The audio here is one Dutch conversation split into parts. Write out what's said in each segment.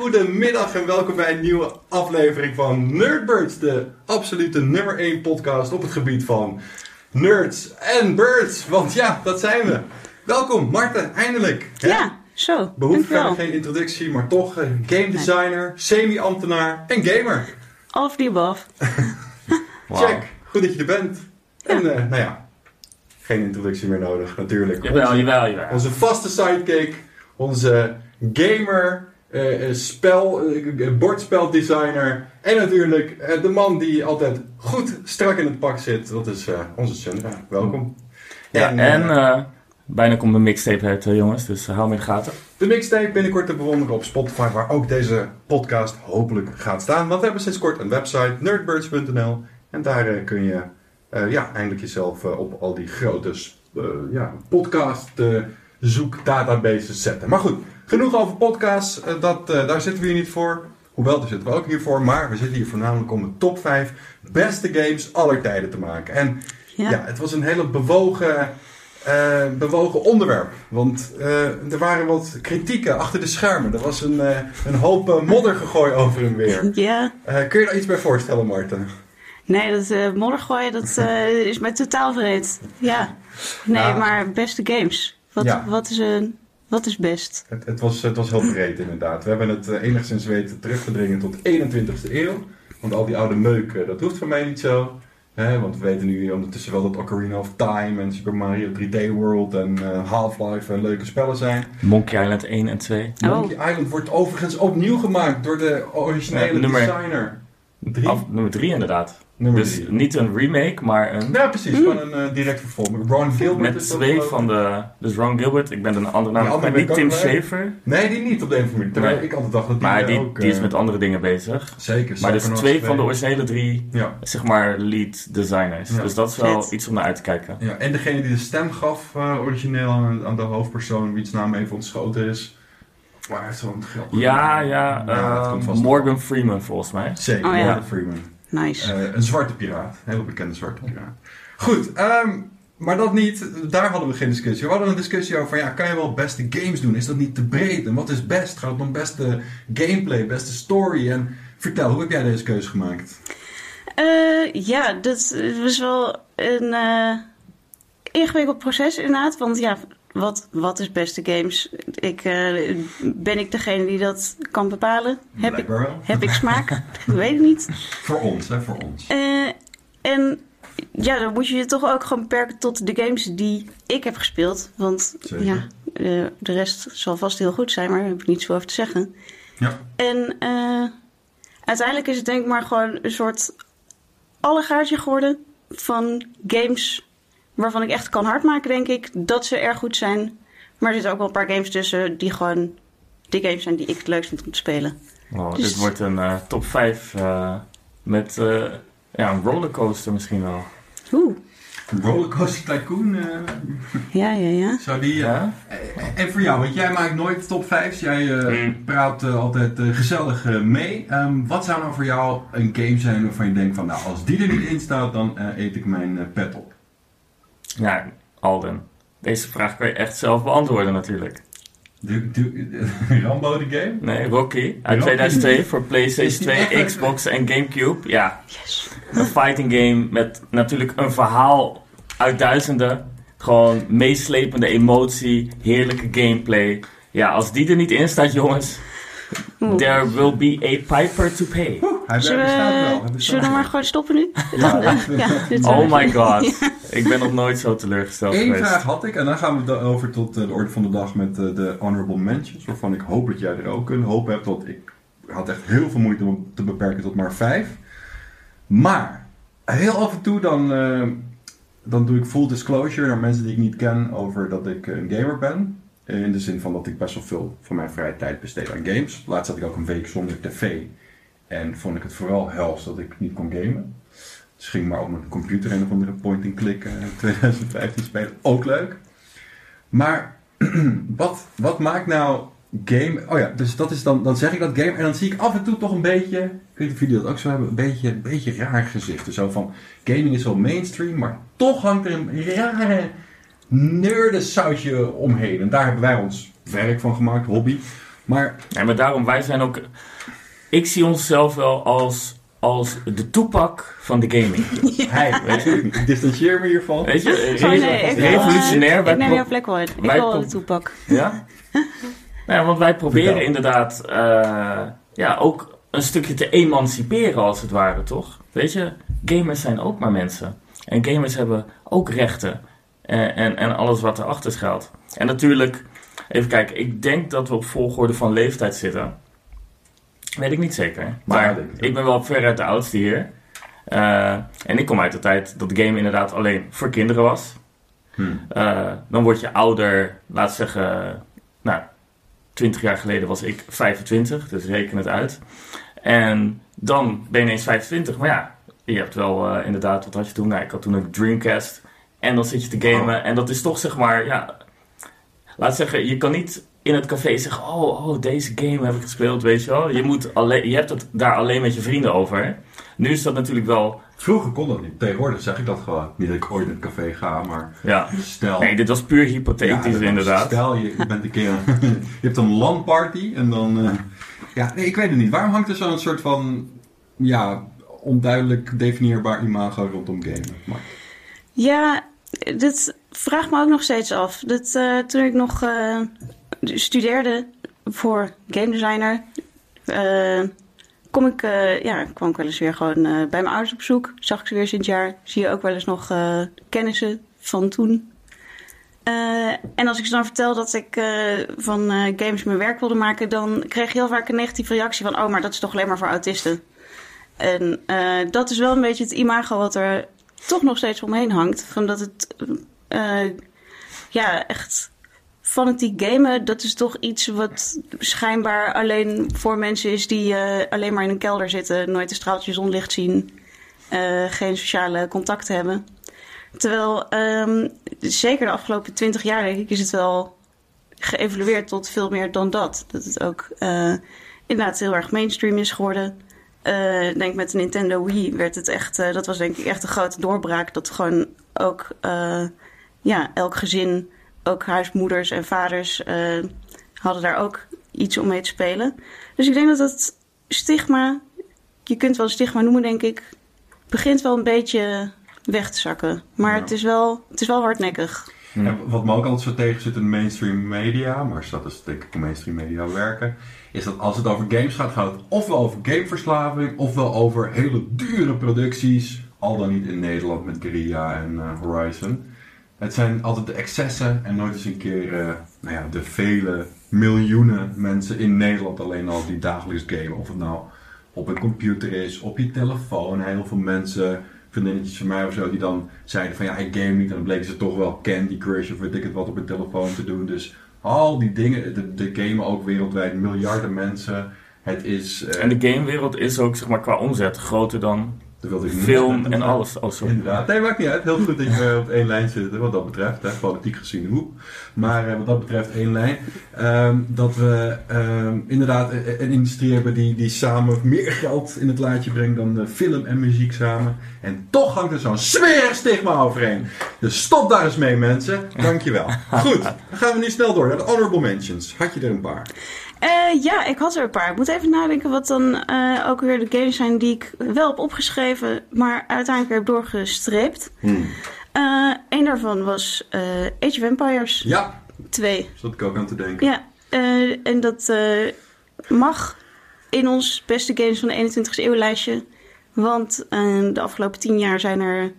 goedemiddag en welkom bij een nieuwe aflevering van Nerdbirds, de absolute nummer 1 podcast op het gebied van nerds en birds. Want ja, dat zijn we. Welkom, Marten, eindelijk. Hè? Ja, zo. Behoeft verder geen introductie, maar toch eh, game designer, semi-ambtenaar en gamer. All of the above. Check, goed dat je er bent. En eh, nou ja, geen introductie meer nodig natuurlijk. Jawel, jawel, jawel. Onze vaste sidekick, onze gamer, eh, spel, eh, bordspeldesigner en natuurlijk eh, de man die altijd goed strak in het pak zit. Dat is onze Sundra. Welkom. Ja, En, en bijna komt mijn mixtape uit, jongens, dus hou me in de gaten. de mixtape binnenkort te bewonderen op Spotify, waar ook deze podcast hopelijk gaat staan. Want we hebben sinds kort een website, nerdbirds.nl. En daar kun je ja, eindelijk jezelf op al die grote ja, podcast zoekdatabases zetten. Maar goed, genoeg over podcasts. Eh, dat, eh, daar zitten we hier niet voor. Hoewel, daar zitten we ook hier voor. Maar we zitten hier voornamelijk om de top 5 beste games aller tijden te maken. En Ja. ja, het was een hele bewogen, eh, bewogen onderwerp. Want er waren wat kritieken achter de schermen. Er was een, een hoop modder gegooid over en weer. Ja. Kun je daar iets bij voorstellen, Marten? Nee, dat modder gooien, dat is mij totaal vreemd. Ja. Nee, Ja. maar beste games. Wat, Ja. wat, is, een, wat is best? Het, het, was, het was heel breed inderdaad. We hebben het eh, enigszins weten terug te dringen tot 21ste eeuw. Want al die oude meuk, eh, dat hoeft voor mij niet zo. Hè, want we weten nu ondertussen wel dat Ocarina of Time en Super Mario 3D World en eh, Half-Life eh, leuke spellen zijn. Monkey Island 1 en 2. Oh. Monkey Island wordt overigens opnieuw gemaakt door de originele Ja, nummer- designer. Drie? Af, nummer 3 inderdaad. Nummer dus drie. niet een remake, maar een... Ja, precies. Gewoon een eh, direct vervolg. Ron Gilbert Met twee van de... Dus Ron Gilbert, ik ben een andere naam, andere maar niet Tim. Schafer. Nee, die niet op de een of andere manier. Terwijl Nee. ik altijd dacht dat die Maar eh, die, ook... die is eh, met andere dingen bezig. Zeker. Maar dus Psychonauts twee van de 2. originele drie, Ja. zeg maar, lead designers. Ja. Dus dat is wel iets om naar uit te kijken. ja. En degene die de stem gaf, eh, origineel aan, aan de hoofdpersoon, wiens naam even ontschoten is. Waar heeft zo'n geld? Ja, ja, Ja, eh, vast Morgan Freeman volgens mij. Zeker, Oh, ja. Morgan Freeman. Nice. Eh, een zwarte piraat. Een heel bekende zwarte piraat. Goed, ehm, maar dat niet. Daar hadden we geen discussie. We hadden een discussie over, ja, kan je wel beste games doen? Is dat niet te breed? En wat is best? Gaat het om beste gameplay, beste story? En vertel, hoe heb jij deze keuze gemaakt? Eh, ja, dat was wel een eh, ingewikkeld proces inderdaad. Want ja, wat, wat is beste games? Ik, eh, ben ik degene die dat kan bepalen? Heb ik, heb ik smaak? Weet ik niet. Voor ons, hè, voor ons. Eh, en ja, dan moet je je toch ook gewoon beperken tot de games die ik heb gespeeld. Want Zeker. ja, eh, de rest zal vast heel goed zijn, maar daar heb ik niet zo over te zeggen. Ja. En uiteindelijk is het denk ik maar gewoon een soort allegaartje geworden van games waarvan ik echt kan hardmaken, denk ik, dat ze erg goed zijn. Maar er zitten ook wel een paar games tussen die gewoon de games zijn die ik het leukst vind om te spelen. Wow, Dus- Dit wordt een eh, top 5 eh, met eh, ja, een rollercoaster misschien wel. Oeh, Rollercoaster Tycoon, ja, ja, ja. zou die... Ja? En voor jou, want jij maakt nooit top 5. Jij eh, Mm. praat altijd gezellig eh, mee. Ehm, wat zou nou voor jou een game zijn waarvan je denkt van... Nou, als die er niet in staat, dan eh, eet ik mijn pet op. Ja, Alden. Deze vraag kan je echt zelf beantwoorden natuurlijk. De, de, Rambo de game? Nee, Rocky uit Rocky. 2002 voor PlayStation die echt 2, uit- Xbox en Gamecube. Ja, Yes. een fighting game met natuurlijk een verhaal uit duizenden. Gewoon meeslepende emotie, heerlijke gameplay. Ja, als die er niet in staat, jongens. There will be a piper to pay. Hij Zullen bestaat wel. Hij we, bestaat zullen we maar gewoon stoppen nu? Ja. ja, dit, Oh my god, ik ben nog nooit zo teleurgesteld Eén geweest. vraag had ik en dan gaan we over tot eh, de orde van de dag met eh, de honorable mentions. Waarvan ik hoop dat jij er ook een hoop hebt. Want ik had echt heel veel moeite om te beperken tot maar vijf. Maar heel af en toe dan, eh, dan doe ik full disclosure naar mensen die ik niet ken over dat ik een gamer ben. In de zin van dat ik best wel veel van mijn vrije tijd besteed aan games. Laatst zat ik ook een week zonder tv. En vond ik het vooral hels dat ik niet kon gamen. Dus ging maar op mijn computer een of andere point-and-click eh, 2015 spelen. Ook leuk. Maar wat, wat maakt nou game... Oh ja, dus dat is dan, dan zeg ik dat game en dan zie ik af en toe toch een beetje... Ik weet niet of jullie dat ook zo hebben. Een beetje, een beetje raar gezichten. Zo van, gaming is wel mainstream, maar toch hangt er een rare nerdensausje omheen. En daar hebben wij ons werk van gemaakt, hobby. Maar Ja, maar daarom, wij zijn ook... Ik zie onszelf wel als, als de toepak van de gaming. hij, weet je, ik distancieer me hiervan. Weet je, Oh, re- nee, ik wil, eh, revolutionair. wij Ik neem jouw plek in. Ik wij wil de toepak. Ja? Nou ja, want wij proberen Vertel. inderdaad eh, ja, ook een stukje te emanciperen als het ware, toch? Weet je, gamers zijn ook maar mensen. En gamers hebben ook rechten. En, en, en alles wat erachter schuilt. En natuurlijk, even kijken, ik denk dat we op volgorde van leeftijd zitten. Weet ik niet zeker. Maar Ja, ik ben wel veruit de oudste hier. Eh, en ik kom uit de tijd dat game inderdaad alleen voor kinderen was. Hm. Eh, dan word je ouder, laat zeggen, nou, 20 jaar geleden was ik 25, dus reken het uit. En dan ben je ineens 25, maar ja, je hebt wel eh, inderdaad, wat had je toen? Nou, ik had toen een Dreamcast. En dan zit je te gamen en dat is toch zeg maar, ja, laat zeggen, je kan niet in het café zeggen, oh, oh, deze game heb ik gespeeld, weet je wel. Je, moet alleen, je hebt het daar alleen met je vrienden over. Nu is dat natuurlijk wel, Vroeger kon dat niet. Tegenwoordig zeg ik dat gewoon. Niet dat ik ooit in het café ga, maar ja. stel... Nee, dit was puur hypothetisch inderdaad. Stel, je, je bent een keer... je hebt een LAN-party en dan... eh, ja, nee, ik weet het niet. Waarom hangt er zo'n soort van... Ja, onduidelijk definieerbaar imago rondom gamen? Maar, Ja, dit vraagt me ook nog steeds af. Dat, eh, toen ik nog eh, studeerde voor game designer, eh, kom ik, ja, kwam ik wel eens weer gewoon bij mijn ouders op bezoek. Zag ik ze weer sinds jaar. Zie je ook wel eens nog kennissen van toen. En als ik ze dan vertel dat ik van games mijn werk wilde maken, dan kreeg ik heel vaak een negatieve reactie van: Oh, maar dat is toch alleen maar voor autisten. En dat is wel een beetje het imago wat er toch nog steeds omheen hangt. Van dat het, eh, ja, echt fanatiek gamen, dat is toch iets wat schijnbaar alleen voor mensen is die eh, alleen maar in een kelder zitten, nooit een straaltje zonlicht zien, eh, geen sociale contacten hebben. Terwijl, ehm, zeker de afgelopen twintig jaar, denk ik, is het wel geëvolueerd tot veel meer dan dat. Dat het ook inderdaad heel erg mainstream is geworden. Eh, ik denk met de Nintendo Wii werd het echt, eh, dat was denk ik echt een grote doorbraak. Dat gewoon ook, eh, ja, elk gezin, ook huismoeders en vaders, eh, hadden daar ook iets om mee te spelen. Dus ik denk dat dat stigma, je kunt het wel een stigma noemen, denk ik, begint wel een beetje weg te zakken. Maar Ja. het, is wel, het is wel hardnekkig. En wat me ook altijd zo tegen zit in mainstream media, maar dat is denk ik hoe mainstream media werken, is dat als het over games gaat, gaat het ofwel over gameverslaving, ofwel over hele dure producties, al dan niet in Nederland met Guerrilla en eh, Horizon. Het zijn altijd de excessen en nooit eens een keer eh, nou ja, de vele miljoenen mensen in Nederland alleen al die dagelijks gamen. Of het nou op een computer is, op je telefoon. Heel veel mensen, vriendinnetjes van mij of zo, die dan zeiden van ja, ik game niet. En dan bleken ze toch wel Candy Crush of weet ik het wat op hun telefoon te doen. Dus al die dingen, de, de gamen ook wereldwijd, miljarden mensen. Het is... eh, En de gamewereld is ook zeg maar, qua omzet groter dan dat wilde ik niet film en alles. Sorry. Inderdaad. Nee, maakt niet uit. Heel goed dat je op één lijn zit, wat dat betreft. Hè. Politiek gezien hoe. Maar eh, wat dat betreft één lijn. Ehm, dat we ehm, inderdaad een, een industrie hebben die, die samen meer geld in het laadje brengt dan film en muziek samen. En toch hangt er zo'n smerig stigma overheen. Dus stop daar eens mee mensen. Dankjewel. Goed, dan gaan we nu snel door naar de honorable mentions. Had je er een paar? Eh, ja, ik had er een paar. Ik moet even nadenken wat dan eh, ook weer de games zijn die ik wel heb opgeschreven, maar uiteindelijk heb doorgestreept. Eh Eén daarvan was eh, Age of Empires Ja, 2. zat ik ook aan te denken. Ja, eh, en dat eh, mag in ons beste games van de 21ste eeuw lijstje. Want eh, de afgelopen tien jaar zijn er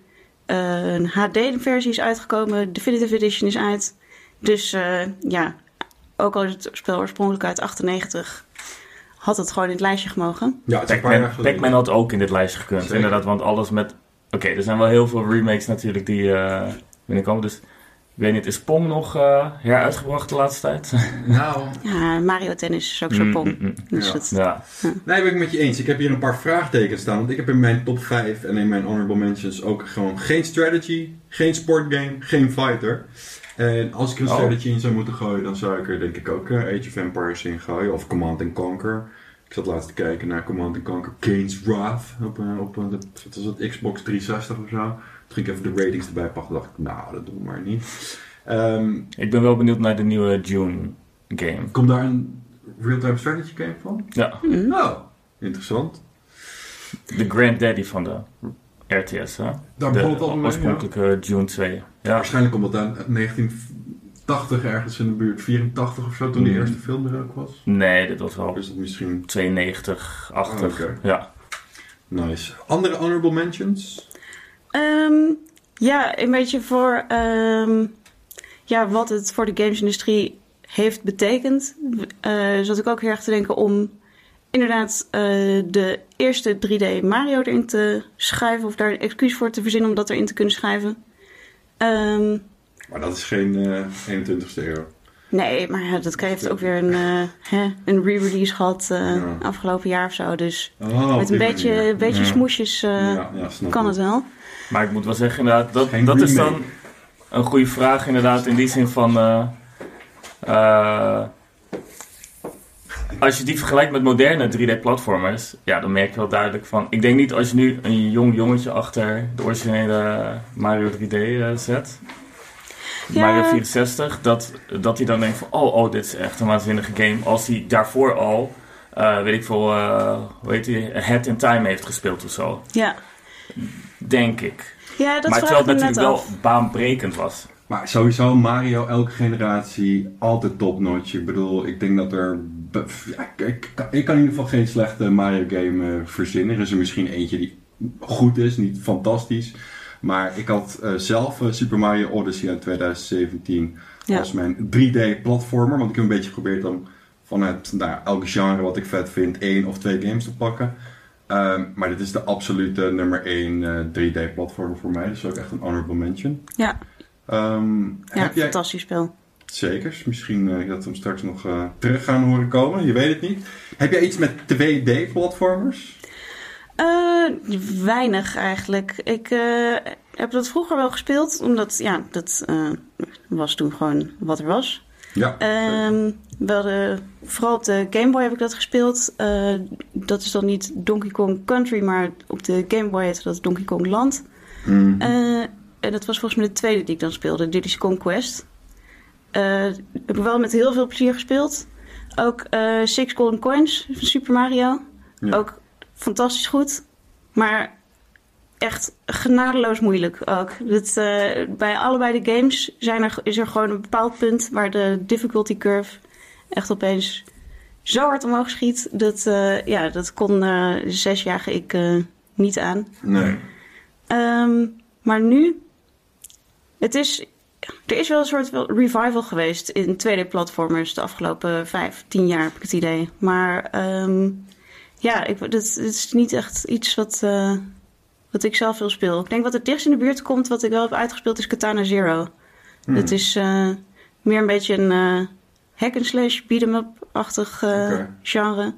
eh, HD-versies uitgekomen. Definitive Edition is uit. Dus eh, ja, ook al is het spel oorspronkelijk uit 98, had het gewoon in het lijstje gemogen. Ja, het Pac-Man had ook in dit lijstje gekund. Zeker. Inderdaad, want alles met... Oké, er zijn wel heel veel remakes natuurlijk die eh, binnenkomen. Dus ik weet niet, is Pong nog eh, heruitgebracht de laatste tijd? Nou, Ja, Mario Tennis is ook zo'n Mm, pom. mm, mm. Dus Ja. dat, Ja. Nee, ben ik met je eens. Ik heb hier een paar vraagtekens staan. Want ik heb in mijn top 5 en in mijn honorable mentions ook gewoon geen strategy, geen sportgame, geen fighter. En als ik er een Oh. strategy in zou moeten gooien, dan zou ik er denk ik ook eh, Age of Empires in gooien. Of Command and Conquer. Ik zat laatst te kijken naar Command and Conquer Kane's Wrath op, eh, op eh, de, wat was het, Xbox 360 of zo. Toen ging ik even de ratings erbij pakken. dacht ik, nou, dat doen we maar niet. Ehm, Ik ben wel benieuwd naar de nieuwe June game. komt daar een real-time strategy game van? Ja, Mhm. Oh, interessant. de granddaddy van de RTS, hè? Daar de begon het al mee, ja. oorspronkelijke June 2. Ja, Waarschijnlijk omdat aan 1980 ergens in de buurt, 84 of zo, toen die Mhm. eerste film er ook was. nee, dit was wel Dus dat misschien 92, 80. Oh, oké. Ja. nice. Andere honorable mentions? Ehm, ja, een beetje voor ehm, ja, wat het voor de gamesindustrie heeft betekend. eh zat ik ook heel erg te denken om inderdaad eh, de eerste 3D Mario erin te schrijven. Of daar een excuus voor te verzinnen om dat erin te kunnen schrijven. Ehm, Maar dat is geen eh 21ste eeuw. nee, maar ja, dat heeft ook weer een, eh, hè, een re-release gehad eh, Ja. afgelopen jaar of zo. Dus Oh, met een beetje, een beetje Ja. smoesjes eh, ja, ja, snap kan het wel. Maar ik moet wel zeggen, inderdaad, dat, Geen dat is dan een goede vraag, inderdaad, in die zin van. Als je die vergelijkt met moderne 3D-platformers, ja, dan merk je wel duidelijk van. Ik denk niet als je nu een jong jongetje achter de originele Mario 3D eh, zet, Ja. Mario 64, dat, dat hij dan denkt van: oh, oh, dit is echt een waanzinnige game. Als hij daarvoor al, eh, weet ik veel, eh, hoe heet hij, Head in Time heeft gespeeld of zo. Ja, Denk ik. ja dat maar terwijl het natuurlijk wel baanbrekend was. Maar sowieso Mario, elke generatie, altijd topnotch. Ik bedoel, ik denk dat er... Ja, ik, ik, kan- in ieder geval geen slechte Mario game eh, verzinnen. Er is er misschien eentje die goed is, niet fantastisch. Maar ik had eh, zelf eh, Super Mario Odyssey uit 2017 Ja. als mijn 3D-platformer. Want ik heb een beetje geprobeerd om vanuit nou, elk genre wat ik vet vind, één of twee games te pakken. Ehm, maar dit is de absolute nummer één eh, 3D-platformer voor mij. Dus ook echt een honorable mention. Ja, Ehm, ja heb jij fantastisch spel. Zeker. Misschien eh, dat we hem straks nog eh, terug gaan horen komen. Je weet het niet. Heb jij iets met 2D-platformers? Eh, weinig eigenlijk. Ik heb dat vroeger wel gespeeld, omdat ja, dat was toen gewoon wat er was. Ja. Ehm, we hadden, vooral op de Game Boy heb ik dat gespeeld. Dat is dan niet Donkey Kong Country, maar op de Game Boy heette dat Donkey Kong Land. Mhm. En dat was volgens mij de tweede die ik dan speelde, Diddy's Conquest. Eh heb ik wel met heel veel plezier gespeeld. Ook eh, Six Golden Coins van Super Mario. Ja. Ook fantastisch goed. Maar echt genadeloos moeilijk ook. Dat, eh, bij allebei de games zijn er, is er gewoon een bepaald punt waar de difficulty curve echt opeens zo hard omhoog schiet. Dat, eh, ja, dat kon eh zesjarige ik niet aan. Nee. Ehm, maar nu, het is, er is wel een soort revival geweest in 2D-platformers de afgelopen vijf, tien jaar, heb ik het idee. Maar ehm, ja, ik, dit, dit is niet echt iets wat, eh, wat ik zelf veel speel. Ik denk wat het dichtst in de buurt komt, wat ik wel heb uitgespeeld, is Katana Zero. Hmm. Het is eh, meer een beetje een eh hack-and-slash, beat-em-up-achtig genre.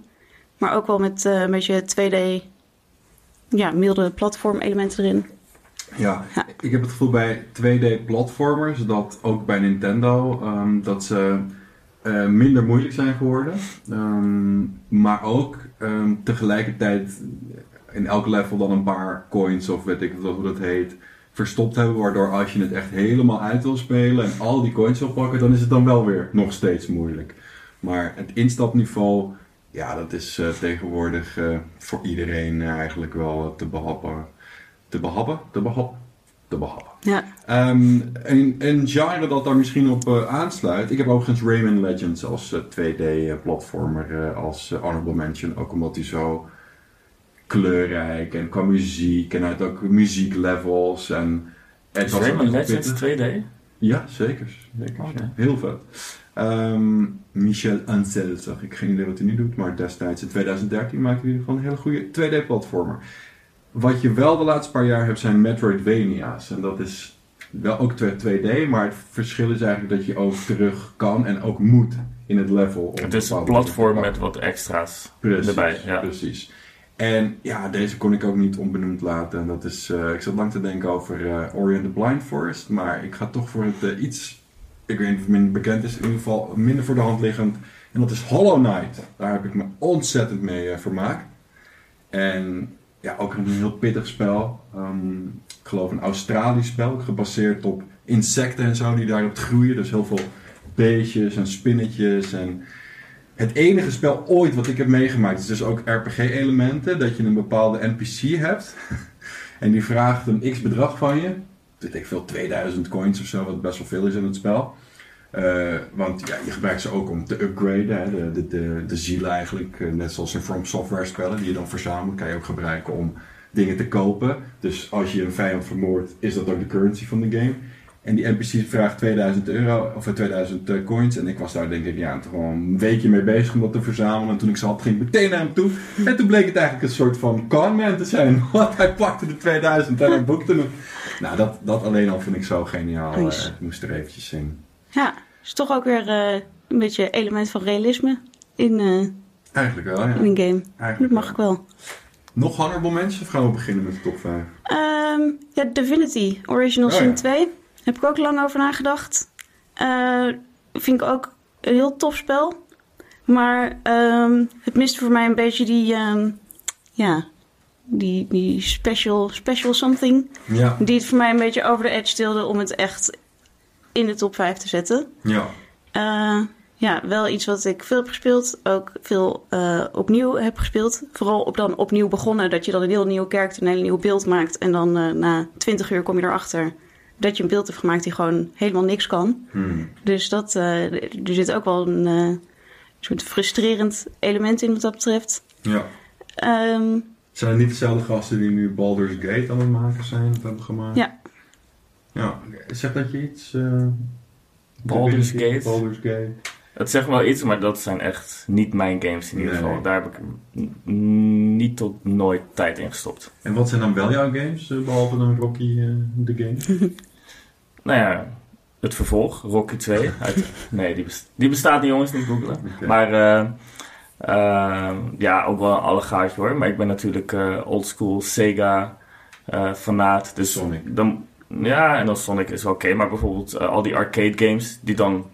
Maar ook wel met een beetje 2D, ja, milde platform-elementen erin. Ja, Ja. ik heb het gevoel bij 2D-platformers dat ook bij Nintendo ehm, dat ze eh, minder moeilijk zijn geworden. Ehm, maar ook ehm, tegelijkertijd in elk level dan een paar coins of weet ik wat hoe dat heet verstopt hebben. Waardoor als je het echt helemaal uit wil spelen en al die coins wil pakken, dan is het dan wel weer nog steeds moeilijk. Maar het instapniveau, ja, dat is eh, tegenwoordig eh, voor iedereen eigenlijk wel te behappen. Te behappen? Te behappen? Te behappen. Ja, Ehm, een, een genre dat daar misschien op eh, aansluit. Ik heb overigens Rayman Legends als 2D-platformer eh, als eh, honorable mention. Ook omdat hij zo kleurrijk en qua muziek en uit ook muzieklevels. En het Is ook Rayman Legends pittig. 2D? Ja, zeker. zeker ja. Heel vet. Ehm, Michel Ancel zag ik. Geen idee wat hij nu doet, maar destijds in 2013 maakte hij in ieder geval een hele goede 2D-platformer. Wat je wel de laatste paar jaar hebt zijn Metroidvania's. En dat is wel ook 2D, maar het verschil is eigenlijk dat je ook terug kan en ook moet in het level. Het is een platform met wat extra's Precies, erbij. Ja. precies. En ja, deze kon ik ook niet onbenoemd laten. En dat is, eh, ik zat lang te denken over eh Ori and the Blind Forest. Maar ik ga toch voor het eh, iets, ik weet niet of het minder bekend is, in ieder geval minder voor de hand liggend. En dat is Hollow Knight. Daar heb ik me ontzettend mee eh, vermaakt. En ja, ook een heel pittig spel. Ehm, ik geloof een Australisch spel, gebaseerd op insecten en zo die daarop groeien. Dus heel veel beestjes en spinnetjes en het enige spel ooit wat ik heb meegemaakt is dus ook RPG-elementen. Dat je een bepaalde NPC hebt. en die vraagt een x bedrag van je. Weet ik veel, 2000 coins of zo, wat best wel veel is in het spel. Eh, want ja, je gebruikt ze ook om te upgraden. Hè, de, de, de, de zielen eigenlijk, eh, net zoals in From Software spellen, die je dan verzamelt, kan je ook gebruiken om dingen te kopen. Dus als je een vijand vermoordt, is dat ook de currency van de game. En die NPC vraagt 2000 euro, of 2000 uh, coins. En ik was daar denk ik ja, toch gewoon een weekje mee bezig om dat te verzamelen. En toen ik ze had, ging ik meteen naar hem toe. En toen bleek het eigenlijk een soort van conman te zijn. Want hij pakte de 2000 en hij boekte hem. Nou, dat, dat alleen al vind ik zo geniaal. Ik moest er eventjes in. Ja, is toch ook weer uh, een beetje element van realisme in, uh, Eigenlijk wel, ja. in een game. Eigenlijk Dat mag ik wel. Nog honorable mensen of gaan we beginnen met de top 5? Um, ja, Divinity Original Oh, Sin ja. 2. Heb ik ook lang over nagedacht. Uh, vind ik ook een heel tof spel. Maar um, het mist voor mij een beetje die, um, ja, die, die special, special something. Ja. Die het voor mij een beetje over de edge tilde om het echt in de top 5 te zetten. Ja. Uh, ja, wel iets wat ik veel heb gespeeld. Ook veel uh, opnieuw heb gespeeld. Vooral op dan opnieuw begonnen. Dat je dan een heel nieuw character, een heel nieuw beeld maakt. En dan uh, na 20 uur kom je erachter dat je een beeld hebt gemaakt die gewoon helemaal niks kan. Hmm. Dus dat, er zit ook wel een soort frustrerend element in wat dat betreft. Ja. Um, zijn het niet dezelfde gasten die nu Baldur's Gate aan het maken zijn hebben gemaakt? Ja. Zegt dat je iets... Uh, Baldur's Gate? Baldur's Gate. Het zegt wel iets, maar dat zijn echt niet mijn games in ieder Nee. geval. Daar heb ik niet tot nooit tijd in gestopt. En wat zijn dan wel jouw games, uh, behalve dan Rocky uh, de game? nou ja, het vervolg, Rocky 2. Uit, nee, die, bestaat, die bestaat niet jongens, niet googlen. Okay. Maar uh, ja, ook wel een allegaatje hoor. Maar ik ben natuurlijk uh, oldschool Sega uh, fanaat. Dus Sonic. Dan, ja, en dan Sonic is wel oké. Okay, maar bijvoorbeeld uh, al die arcade games die dan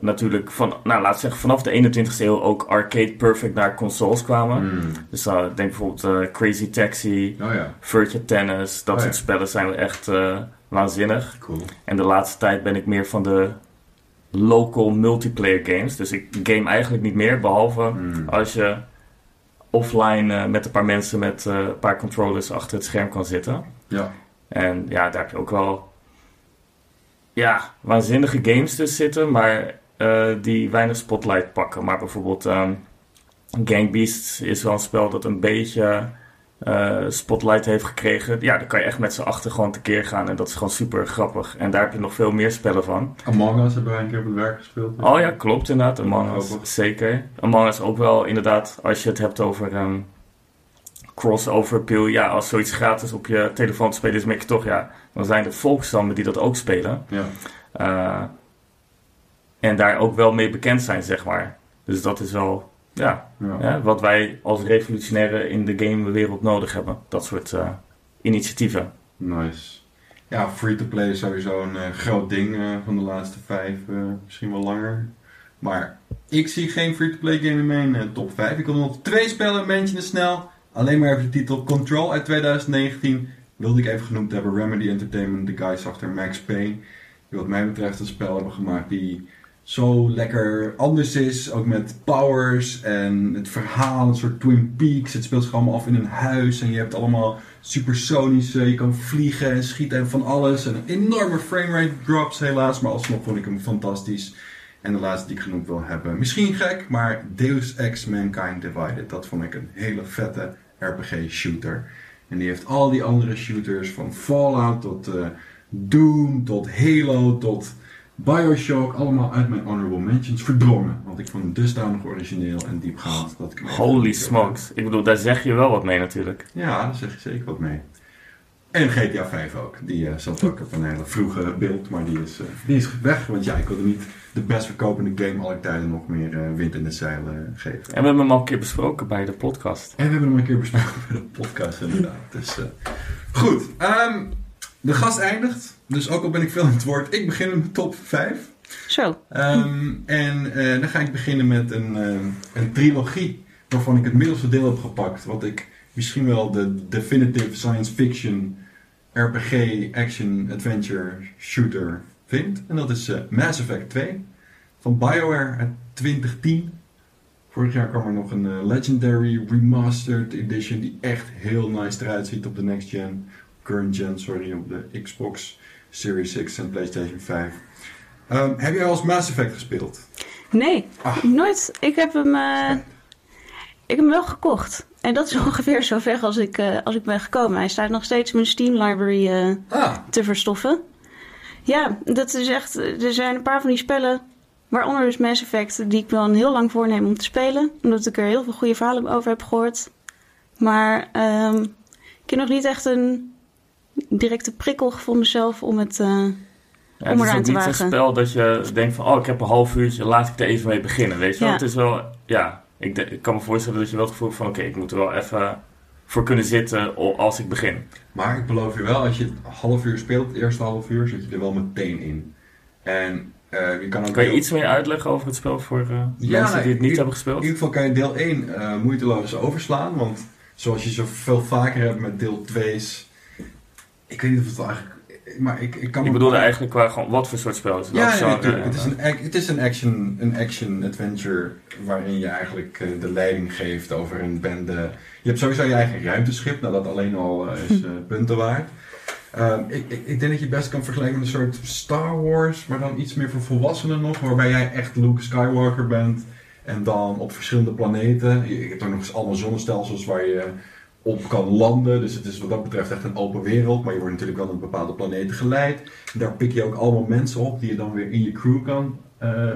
natuurlijk van, nou laat zeggen, vanaf de 21ste eeuw ook arcade perfect naar consoles kwamen. Mm. Dus uh, denk bijvoorbeeld uh, Crazy Taxi, oh, ja. Virtua Tennis, dat oh, soort ja. spellen zijn wel echt waanzinnig. Cool. En de laatste tijd ben ik meer van de local multiplayer games. Dus ik game eigenlijk niet meer, behalve mm. als je offline met een paar mensen met een paar controllers achter het scherm kan zitten. Ja. En ja, daar heb je ook wel ja, waanzinnige games tussen zitten, maar uh, die weinig spotlight pakken. Maar bijvoorbeeld um, Gang Beasts is wel een spel dat een beetje uh, spotlight heeft gekregen. Ja, daar kan je echt met z'n achter gewoon tekeer gaan en dat is gewoon super grappig. En daar heb je nog veel meer spellen van. Among Us hebben wij een keer op het werk gespeeld. Oh ja, klopt inderdaad. Among Us, zeker. Among Us ook wel inderdaad, als je het hebt over um, crossover appeal. Ja, als zoiets gratis op je telefoon te spelen is, merk je toch, ja, dan zijn er volkstammen die dat ook spelen. Ja. Uh, en daar ook wel mee bekend zijn, zeg maar. Dus dat is wel, ja, Ja. ja wat wij als revolutionaire in de gamewereld nodig hebben. Dat soort uh, initiatieven. Nice. Ja, free-to-play is sowieso een eh, groot ding eh, van de laatste vijf, eh, misschien wel langer. Maar ik zie geen free-to-play game in mijn eh, top 5. Ik wil nog twee spellen mentionen snel. Alleen maar even de titel Control uit 2019. Wilde ik even genoemd hebben. Remedy Entertainment, de guys achter Max Payne. Die wat mij betreft een spel hebben gemaakt die zo lekker anders is. Ook met powers en het verhaal, een soort Twin Peaks. Het speelt zich allemaal af in een huis en je hebt allemaal supersonische, je kan vliegen en schieten en van alles. En enorme framerate drops helaas, maar alsnog vond ik hem fantastisch. En de laatste die ik genoemd wil hebben, misschien gek, maar Deus Ex Mankind Divided. Dat vond ik een hele vette RPG shooter. En die heeft al die andere shooters, van Fallout tot uh, Doom, tot Halo, tot Bioshock, allemaal uit mijn honorable mentions verdrongen. Want ik vond hem dusdanig origineel en diepgaand dat ik Holy smokes. Ik bedoel, daar zeg je wel wat mee natuurlijk. Ja, daar zeg je zeker wat mee. En GTA 5 ook. Die uh, zat ook op een hele vroege beeld, maar die is, uh, die is weg. Want ja, ik wilde niet de best verkopende game aller tijden nog meer uh, wind in de zeilen geven. En we hebben hem al een keer besproken bij de podcast. En we hebben hem een keer besproken bij de podcast inderdaad. Dus goed. Um, de gast eindigt. Dus ook al ben ik veel in het woord, ik begin met de top 5. Zo. Um, en uh, dan ga ik beginnen met een, uh, een trilogie waarvan ik het middelste deel heb gepakt. Wat ik misschien wel de definitive science fiction RPG action adventure shooter vind. En dat is uh, Mass Effect 2 van BioWare uit 2010. Vorig jaar kwam er nog een eh, Legendary Remastered Edition die echt heel nice eruit ziet op de next gen, current gen, sorry, op de Xbox Series X en PlayStation 5. Ehm, heb jij al eens Mass Effect gespeeld? Nee, Ah. nooit. Ik heb hem, eh, ik heb hem wel gekocht. En dat is ongeveer zo ver als ik, eh, als ik ben gekomen. Hij staat nog steeds in mijn Steam library eh, Ah, te verstoffen. Ja, dat is echt. Er zijn een paar van die spellen, waaronder dus Mass Effect, die ik wel een heel lang voorneem om te spelen. Omdat ik er heel veel goede verhalen over heb gehoord. Maar ehm, ik heb nog niet echt een directe prikkel gevonden zelf om het. eh, Ja, Om het is eraan ook te niet een wagen. spel dat je denkt van, oh, ik heb een half uurtje, laat ik er even mee beginnen, weet je wel. Het is wel, ja, ik, kan me voorstellen dat je wel het gevoel hebt van, oké, ik moet er wel even voor kunnen zitten als ik begin. maar ik beloof je wel, als je het half uur speelt, het eerste half uur, zit je er wel meteen in. En eh, je kan ook Kan je iets meer uitleggen over het spel voor Ja, mensen die het niet hebben In gespeeld? ieder geval kan je deel 1 eh, moeiteloos overslaan. Want zoals je zo veel vaker hebt met deel 2's. Ik weet niet of het wel eigenlijk. Maar ik, ik kan Ik bedoelde eigenlijk qua gewoon, wat voor soort spel is het? Ja, natuurlijk. Het is een, het is een action, een action adventure waarin je eigenlijk eh, de leiding geeft over een bende. Je hebt sowieso je eigen ruimteschip, nou dat alleen al eh, is eh, punten waard. Ehm, ik, ik, ik denk dat je het best kan vergelijken met een soort Star Wars, maar dan iets meer voor volwassenen nog, waarbij jij echt Luke Skywalker bent. En dan op verschillende planeten. Je, je hebt ook nog eens allemaal zonnestelsels waar je op kan landen. Dus het is wat dat betreft echt een open wereld. Maar je wordt natuurlijk wel naar bepaalde planeten geleid. Daar pik je ook allemaal mensen op die je dan weer in je crew kan eh,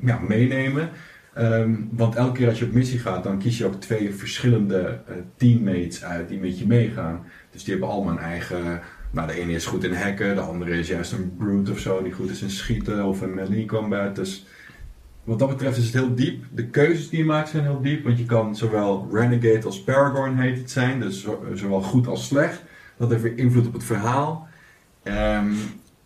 ja, meenemen. Ehm, want elke keer als je op missie gaat, dan kies je ook twee verschillende eh, teammates uit die met je meegaan. Dus die hebben allemaal een eigen. Nou, de ene is goed in hacken, de andere is juist een brute of zo, die goed is in schieten of in melee combat. Dus wat dat betreft is het heel diep. De keuzes die je maakt zijn heel diep, want je kan zowel Renegade als Paragon heet het zijn, dus zo- zowel goed als slecht. Dat heeft weer invloed op het verhaal. Ehm,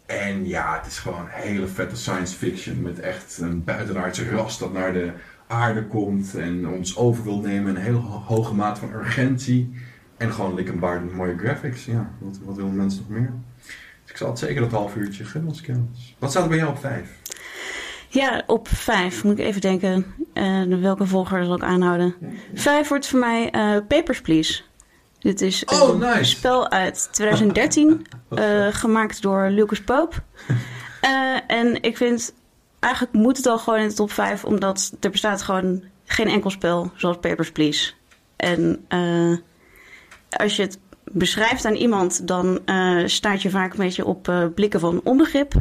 en ja, het is gewoon hele vette science fiction met echt een buitenaardse ras dat naar de aarde komt en ons over wil nemen. Een hele ho- hoge maat van urgentie. En gewoon likkenbaard mooie graphics. Ja, wat, wat willen mensen nog meer? Dus ik zal het zeker dat half uurtje gunnen. Wat staat er bij jou op vijf? Ja, op vijf moet ik even denken eh, welke volgorde zal ik aanhouden. Vijf wordt voor mij eh, Papers, Please. Dit is Oh, een nice. spel uit 2013, eh, gemaakt door Lucas Pope. En ik vind, eigenlijk moet het al gewoon in de top 5, omdat er bestaat gewoon geen enkel spel zoals Papers, Please. En als je het beschrijft aan iemand, dan staat je vaak een beetje op blikken van onbegrip.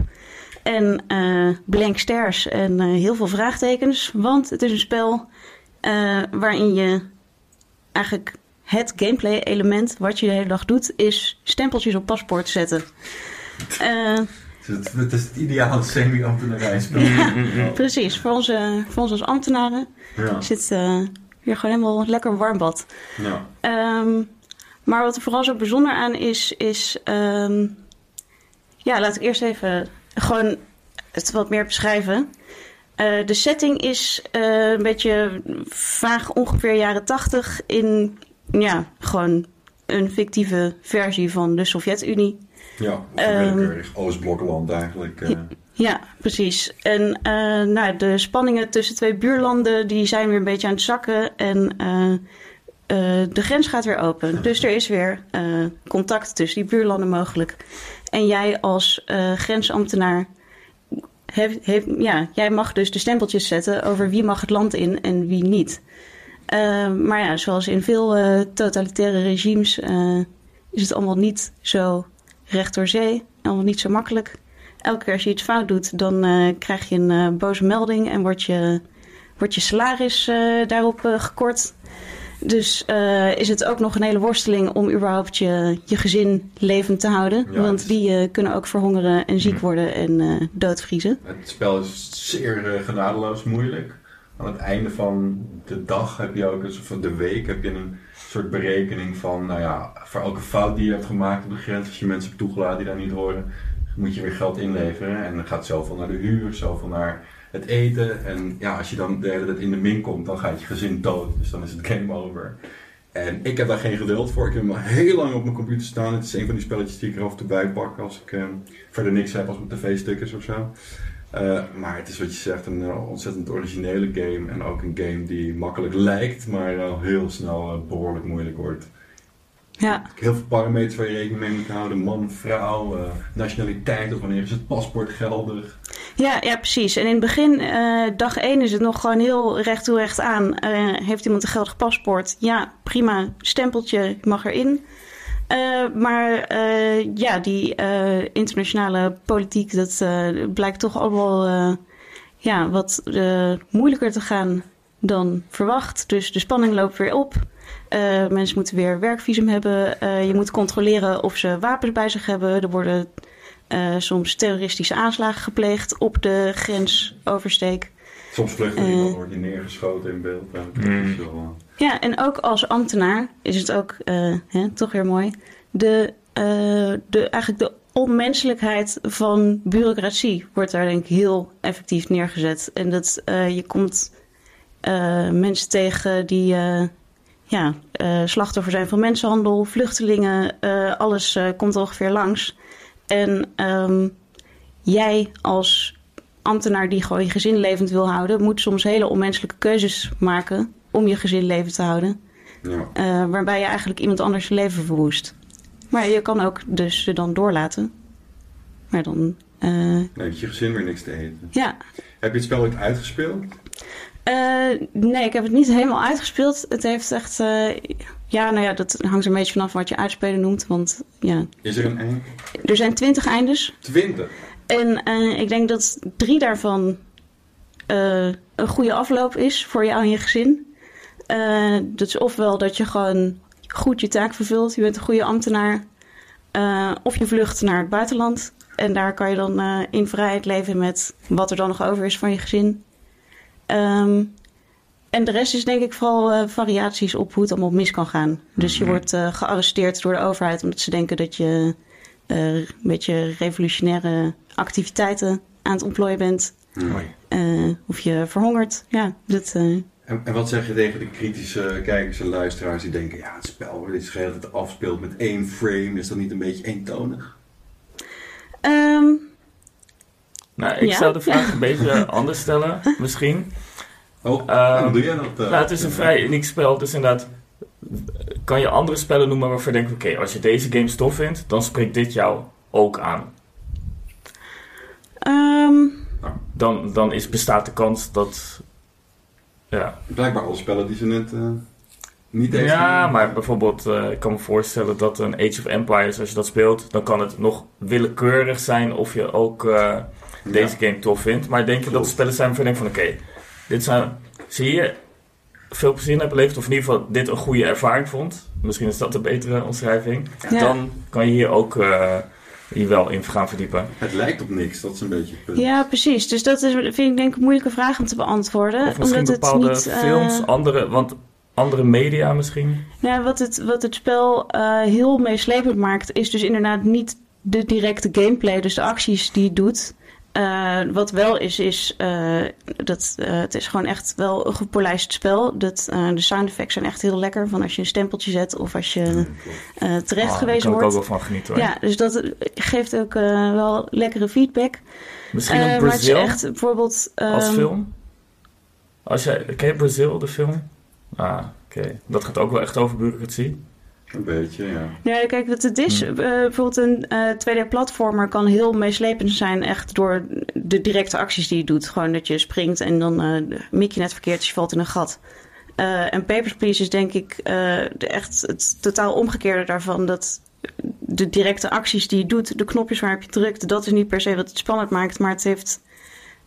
En eh blank stares en eh, heel veel vraagtekens. Want het is een spel eh, waarin je eigenlijk het gameplay element wat je de hele dag doet, is stempeltjes op paspoort zetten. Het is het, is het ideale semi-ambtenarijspel. Ja. precies, voor, onze, voor ons als ambtenaren Ja. zit hier gewoon helemaal lekker warm bad. ja. Ehm, maar wat er vooral zo bijzonder aan is, is. ehm, ja, laat ik eerst even gewoon het wat meer beschrijven. Eh, de setting is eh, een beetje vaag ongeveer jaren tachtig in ja, gewoon een fictieve versie van de Sovjet-Unie. Ja, willekeurig Oostblokland eigenlijk. eh. Ja, precies. En nou, de spanningen tussen twee buurlanden die zijn weer een beetje aan het zakken. En de grens gaat weer open. Dus er is weer contact tussen die buurlanden mogelijk. En jij als eh, grensambtenaar... Ja, jij mag dus de stempeltjes zetten over wie mag het land in en wie niet. Eh, maar ja, zoals in veel eh, totalitaire regimes eh, is het allemaal niet zo recht door zee. Allemaal niet zo makkelijk elke keer als je iets fout doet, dan krijg je een boze melding en wordt je, wordt je salaris daarop gekort. Dus eh, is het ook nog een hele worsteling om überhaupt je, je gezin levend te houden. Ja, want is- die eh, kunnen ook verhongeren en ziek Mhm. worden en eh, doodvriezen. Het spel is zeer genadeloos moeilijk. Aan het einde van de dag heb je ook, of van de week, heb je een soort berekening van, nou ja, voor elke fout die je hebt gemaakt op de grens, als je mensen hebt toegelaten die daar niet horen, moet je weer geld inleveren. En dan gaat zoveel naar de huur, zoveel naar het eten. En ja, als je dan de hele tijd in de min komt, dan gaat je gezin dood. Dus dan is het game over. En ik heb daar geen geduld voor. Ik heb hem al heel lang op mijn computer staan. Het is een van die spelletjes die ik er af en toe bij pak als ik eh, verder niks heb als mijn tv stuk is of zo. Eh, maar het is wat je zegt, een eh, ontzettend originele game. En ook een game die makkelijk lijkt, maar al heel snel eh, behoorlijk moeilijk wordt. Ja, Heel veel parameters waar je rekening mee moet houden. Man, vrouw, nationaliteit of wanneer is het paspoort geldig. Ja, ja precies. En in het begin, eh, dag 1 is het nog gewoon heel recht toe recht aan. Eh, heeft iemand een geldig paspoort? Ja, prima. Stempeltje, je mag erin. Eh, maar ja, die internationale politiek, dat blijkt toch allemaal ja, wat moeilijker te gaan dan verwacht. Dus de spanning loopt weer op. Mensen moeten weer werkvisum hebben. Je moet controleren of ze wapens bij zich hebben. Er worden eh, soms terroristische aanslagen gepleegd op de grensoversteek. Soms vlucht er Eh. iemand, wordt neergeschoten in beeld. Mm. wel, Ja, en ook als ambtenaar is het ook eh, hè, toch weer mooi. De, eh, de, eigenlijk de onmenselijkheid van bureaucratie wordt daar denk ik heel effectief neergezet. En dat eh, je komt eh, mensen tegen die eh, ja, eh, slachtoffer zijn van mensenhandel, vluchtelingen, eh, alles eh, komt ongeveer langs. En ehm, jij als ambtenaar die gewoon je gezin levend wil houden, moet soms hele onmenselijke keuzes maken om je gezin levend te houden. ja. eh, waarbij je eigenlijk iemand anders leven verwoest. Maar je kan ook dus ze dan doorlaten. Maar dan, eh, heeft je gezin weer niks te eten. ja. Heb je het spel ooit uitgespeeld? Eh, nee, ik heb het niet helemaal uitgespeeld. Het heeft echt, ja, nou ja, dat hangt er een beetje vanaf wat je uitspelen noemt. Want ja, Is er een eind? er zijn twintig eindes. 20. En eh, ik denk dat drie daarvan eh, een goede afloop is voor jou en je gezin. Eh, dat is ofwel dat je gewoon goed je taak vervult, je bent een goede ambtenaar. of je vlucht naar het buitenland. En daar kan je dan in vrijheid leven met wat er dan nog over is van je gezin. Ehm, en de rest is denk ik vooral eh, variaties op hoe het allemaal mis kan gaan. Dus je Mhm. wordt eh, gearresteerd door de overheid omdat ze denken dat je eh, een beetje revolutionaire activiteiten aan het ontplooien bent. Mooi. eh, of je verhongert. Ja, dat, eh, En, en wat zeg je tegen de kritische kijkers en luisteraars die denken... ja, het spel waar dit hele tijd afspeelt met één frame... is dat niet een beetje eentonig? ehm, Nou, ik Ja. zou de vraag een beetje anders stellen, misschien. Oh, hoe doe jij dat? eh? nou, het is een vrij uniek spel. Dus inderdaad, kan je andere spellen noemen waarvan je denkt... Oké, als je deze game tof vindt, dan spreekt dit jou ook aan. ehm, Dan, dan is, bestaat de kans dat... Ja, Blijkbaar alle spellen die ze net eh, niet heeft ja maar bijvoorbeeld, eh, ik kan me voorstellen dat een Age of Empires, als je dat speelt... dan kan het nog willekeurig zijn of je ook eh, deze game tof vindt. Maar denk je dat er spellen zijn waarvan je denkt van... Oké, dit zijn... Zie je veel plezier in hebt beleefd, of in ieder geval dit een goede ervaring vond. Misschien is dat een betere omschrijving. Ja. Dan kan je hier ook eh, hier wel in gaan verdiepen. Het lijkt op niks, dat is een beetje het punt. ja, precies. Dus dat is, vind ik denk ik een moeilijke vraag om te beantwoorden. Of misschien omdat bepaalde het niet, eh, films, andere, want andere media misschien. Nou, wat het, wat het spel eh, heel meeslepend maakt, is dus inderdaad niet de directe gameplay, dus de acties die het doet. Eh, wat wel is, is uh, dat uh, het is gewoon echt wel een gepolijst spel. Dat, de sound effects zijn echt heel lekker. Van als je een stempeltje zet of als je terecht Ah, gewezen daar kan wordt. ik ook wel van genieten hoor. Ja, dus dat geeft ook wel lekkere feedback. Misschien een Brazil echt bijvoorbeeld. als ehm, film. Als jij, ken je Brazil, de film? Ah, oké. Dat gaat ook wel echt over bureaucratie. Een beetje, ja. Ja, kijk, wat het is, Hmm. uh, bijvoorbeeld een uh, 2D-platformer kan heel meeslepend zijn, echt door de directe acties die je doet. Gewoon dat je springt en dan uh, mik je net verkeerd, dus je valt in een gat. En Papers, Please is denk ik echt het totaal omgekeerde daarvan. Dat de directe acties die je doet, de knopjes waarop je drukt, dat is niet per se wat het spannend maakt, maar het heeft.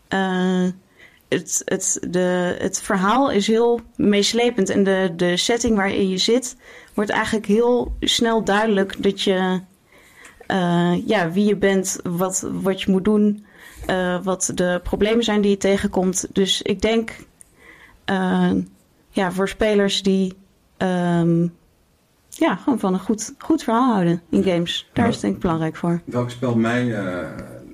Uh, het, het, de, het verhaal is heel meeslepend en de, de setting waarin je zit wordt eigenlijk heel snel duidelijk dat je uh, ja, wie je bent, wat, wat je moet doen, uh, wat de problemen zijn die je tegenkomt. Dus ik denk uh, ja, voor spelers die um, ja, gewoon van een goed, goed verhaal houden in games, daar is het denk ik belangrijk voor. Welk spel mij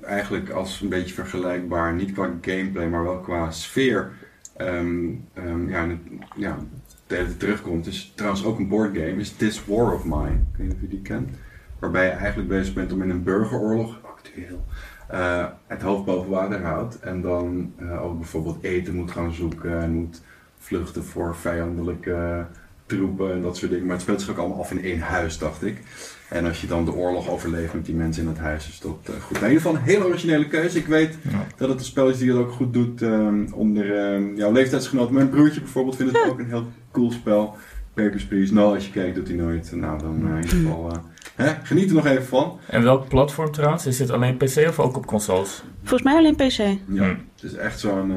eigenlijk als een beetje vergelijkbaar, niet qua gameplay, maar wel qua sfeer, um, um, ja, ja, terugkomt, is trouwens ook een boardgame, is This War of Mine. Ik weet niet of je die kent. Waarbij je eigenlijk bezig bent om in een burgeroorlog, actueel, eh, het hoofd boven water houdt. En dan eh, ook bijvoorbeeld eten moet gaan zoeken en moet vluchten voor vijandelijke troepen en dat soort dingen. Maar het speelt zich ook allemaal af in één huis, dacht ik. En als je dan de oorlog overleeft met die mensen in het huis, is dat eh, goed. Maar in ieder geval een hele originele keuze. Ik weet Ja. dat het een spel is die het ook goed doet ehm, onder ehm, jouw leeftijdsgenoten. Mijn broertje bijvoorbeeld vindt het ook een heel cool spel. Papers, Please. Nou, als je kijkt, doet hij nooit. Nou, dan eh, in ieder geval... eh, hè, geniet er nog even van. En welk platform trouwens? Is dit alleen PC of ook op consoles? Volgens mij alleen PC. Ja, Hm. het is echt zo'n...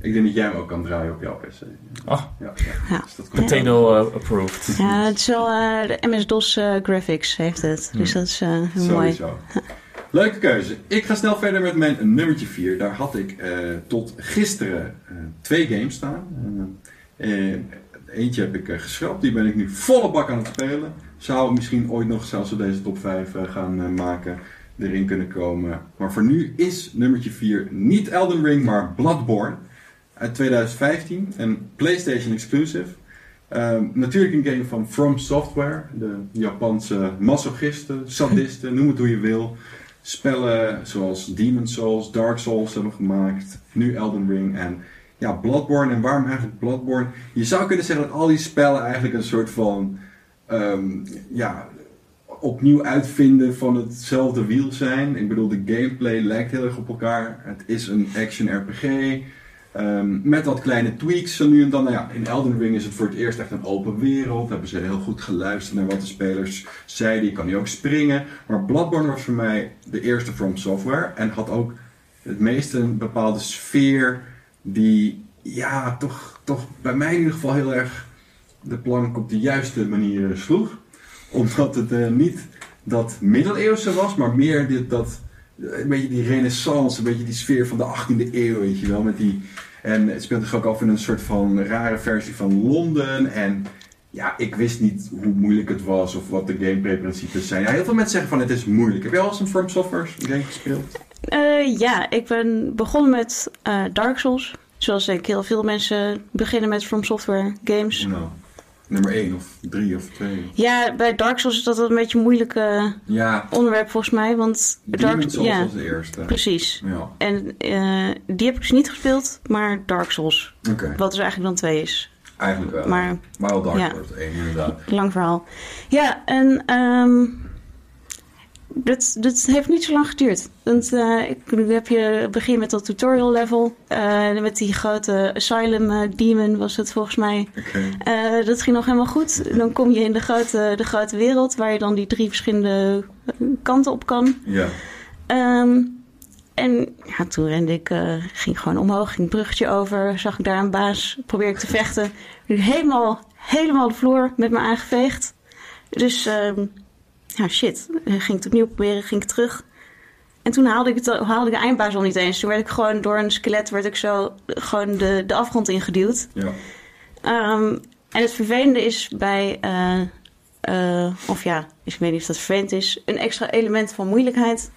ik denk dat jij hem ook kan draaien op jouw PC. Oh, Ja, Ja. Dus dat komt potato eh, approved. Ja, het is wel eh, de MS-DOS eh, graphics heeft het. Dus dat is eh, heel mooi. Sowieso. Leuke keuze. Ik ga snel verder met mijn nummertje 4. Daar had ik eh, tot gisteren eh, twee games staan. Eentje heb ik eh, geschrapt. Die ben ik nu volle bak aan het spelen. Zou misschien ooit nog, zelfs we deze top 5 eh, gaan maken, erin kunnen komen. Maar voor nu is nummertje 4 niet Elden Ring, maar Bloodborne. Uit 2015. Een PlayStation exclusive. Ehm, natuurlijk een game van From Software, de Japanse masochisten, sadisten, noem het hoe je wil. Spellen zoals Demon Souls, Dark Souls hebben gemaakt, nu Elden Ring en ja, Bloodborne. En waarom eigenlijk Bloodborne? Je zou kunnen zeggen dat al die spellen eigenlijk een soort van ehm, ja, opnieuw uitvinden van hetzelfde wiel zijn. Ik bedoel, de gameplay lijkt heel erg op elkaar. Het is een action RPG. Ehm, met wat kleine tweaks zo nu en dan. Nou ja, in Elden Ring is het voor het eerst echt een open wereld. Hebben ze heel goed geluisterd naar wat de spelers zeiden. Je kan nu ook springen. Maar Bloodborne was voor mij de eerste From Software. En had ook het meeste een bepaalde sfeer die, ja, toch, toch bij mij in ieder geval heel erg de plank op de juiste manier sloeg. Omdat het eh, niet dat middeleeuwse was, maar meer dit, dat, een beetje die renaissance, een beetje die sfeer van de 18e eeuw, weet je wel. Met die, en het speelt zich ook af in een soort van rare versie van Londen. En ja, ik wist niet hoe moeilijk het was of wat de gameplay-principes zijn. Ja, heel veel mensen zeggen van het is moeilijk. Heb je al eens een From Software game gespeeld? Eh, ja, ik ben begonnen met eh, Dark Souls. Zoals ik heel veel mensen beginnen met From Software games. Nou, nummer 1 of 3 of 2. Ja, bij Dark Souls is dat een beetje een moeilijk eh, Ja, onderwerp volgens mij. Want Dark Souls ja, was de eerste. precies. Ja, En eh, die heb ik dus niet gespeeld, maar Dark Souls. oké. Wat dus eigenlijk dan twee is. Eigenlijk wel. Maar Maar wel Dark. Souls 1 inderdaad. lang verhaal. Ja, en ehm dat, dat heeft niet zo lang geduurd. Want eh, ik, nu heb je begin met dat tutorial level. eh, met die grote Asylum eh, Demon was het volgens mij. Dat ging nog helemaal goed. Dan kom je in de grote, de grote wereld waar je dan die drie verschillende kanten op kan. Ja. Ehm, en ja, toen rende ik, ging gewoon omhoog, ging een bruggetje over, zag ik daar een baas, probeerde ik te vechten. Nu helemaal, helemaal de vloer met me aangeveegd. Dus, ehm, ja, shit. Eh, ging ik het opnieuw proberen, ging ik terug. En toen haalde ik, het, haalde ik de eindbaas al niet eens. Toen werd ik gewoon door een skelet, werd ik zo gewoon de, de afgrond ingeduwd. Ja. Ehm, en het vervelende is bij, eh, eh, of ja, ik weet niet of dat vervelend is, een extra element van moeilijkheid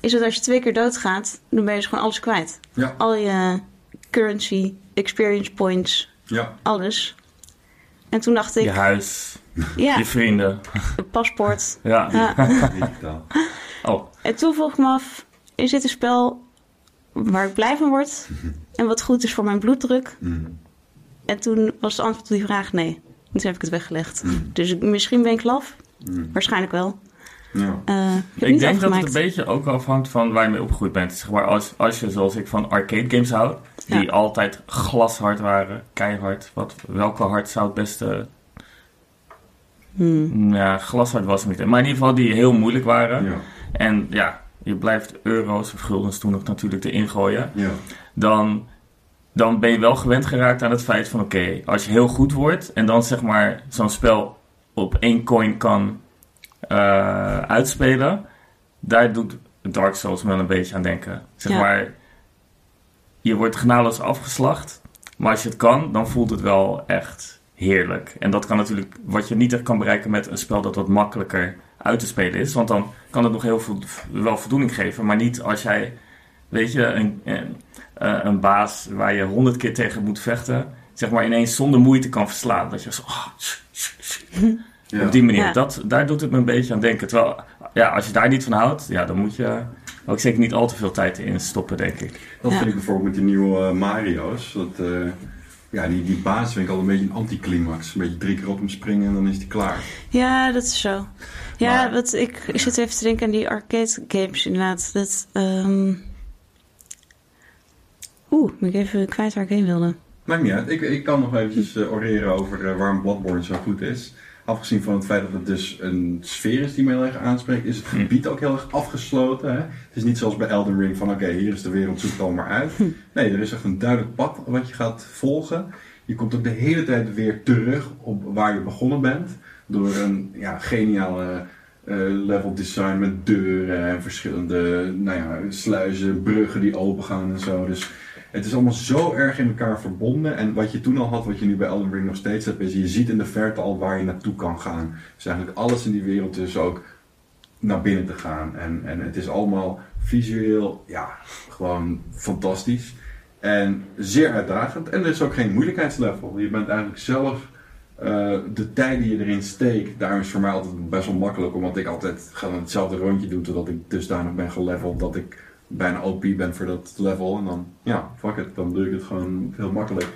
is dat als je twee keer doodgaat, dan ben je dus gewoon alles kwijt. Ja. Al je currency, experience points, Ja. alles. En toen dacht ik, Je huis, ja, je vrienden. een paspoort. Ja. Ja. Digitaal. Oh, En toen vroeg ik me af, is dit een spel waar ik blij van word? En wat goed is voor mijn bloeddruk? Mm. En toen was het antwoord op die vraag nee. En toen heb ik het weggelegd. Mm. Dus misschien ben ik laf. Mm. Waarschijnlijk wel. Ja. Eh, ik denk dat het een beetje ook afhangt van waar je mee opgegroeid bent. Zeg maar als, als je, zoals ik, van arcade games houdt, die Ja. altijd glashard waren, keihard. Wat, welke hard zou het beste... Hmm. Ja, glashard was het niet. Maar in ieder geval die heel moeilijk waren. Ja. En ja, je blijft euro's of guldens toen nog natuurlijk erin gooien. Ja. dan, dan ben je wel gewend geraakt aan het feit van oké, als je heel goed wordt en dan zeg maar zo'n spel op één coin kan eh, uitspelen, daar doet Dark Souls me wel een beetje aan denken. Zeg Ja. maar, je wordt genadeloos afgeslacht, maar als je het kan, dan voelt het wel echt heerlijk. En dat kan natuurlijk, wat je niet echt kan bereiken met een spel dat wat makkelijker uit te spelen is, want dan kan het nog heel veel wel voldoening geven, maar niet als jij, weet je, een, een, eh, een baas waar je honderd keer tegen moet vechten, zeg maar ineens zonder moeite kan verslaan. Dat je zo, ah. Ja. op die manier, Ja. dat, daar doet het me een beetje aan denken. Terwijl, ja, als je daar niet van houdt, ja, dan moet je ook zeker niet al te veel tijd in stoppen, denk ik. Dat Ja. vind ik bijvoorbeeld met die nieuwe eh, Mario's. Dat, eh, ja, die, die baas vind ik al een beetje een anticlimax. Een beetje drie keer op hem springen en dan is die klaar. Ja, dat is zo. Ja, Maar- wat ik, ik zit even te denken aan die arcade games inderdaad. Dat, ehm Oeh, ben ik even kwijt waar ik heen wilde. Maakt niet uit. Ik, ik kan nog eventjes eh, oreren over waarom Bloodborne zo goed is. Afgezien van het feit dat het dus een sfeer is die me heel erg aanspreekt, is het gebied ook heel erg afgesloten. Hè? Het is niet zoals bij Elden Ring van oké, hier is de wereld, zoek het allemaal maar uit. Nee, er is echt een duidelijk pad wat je gaat volgen. Je komt ook de hele tijd weer terug op waar je begonnen bent. Door een ja, geniale eh, level design met deuren en verschillende nou ja, sluizen, bruggen die open gaan en zo. Dus het is allemaal zo erg in elkaar verbonden. En wat je toen al had, wat je nu bij Elden Ring nog steeds hebt, is je ziet in de verte al waar je naartoe kan gaan. Dus eigenlijk alles in die wereld is ook naar binnen te gaan. En, en het is allemaal visueel, ja, gewoon fantastisch. En zeer uitdagend. En er is ook geen moeilijkheidslevel. Je bent eigenlijk zelf eh, de tijd die je erin steekt. Daarom is voor mij altijd best wel makkelijk, omdat ik altijd gewoon hetzelfde rondje doe totdat ik dusdanig ben geleveld dat ik bijna OP ben voor dat level. En dan, ja, fuck it, dan doe ik het gewoon heel makkelijk.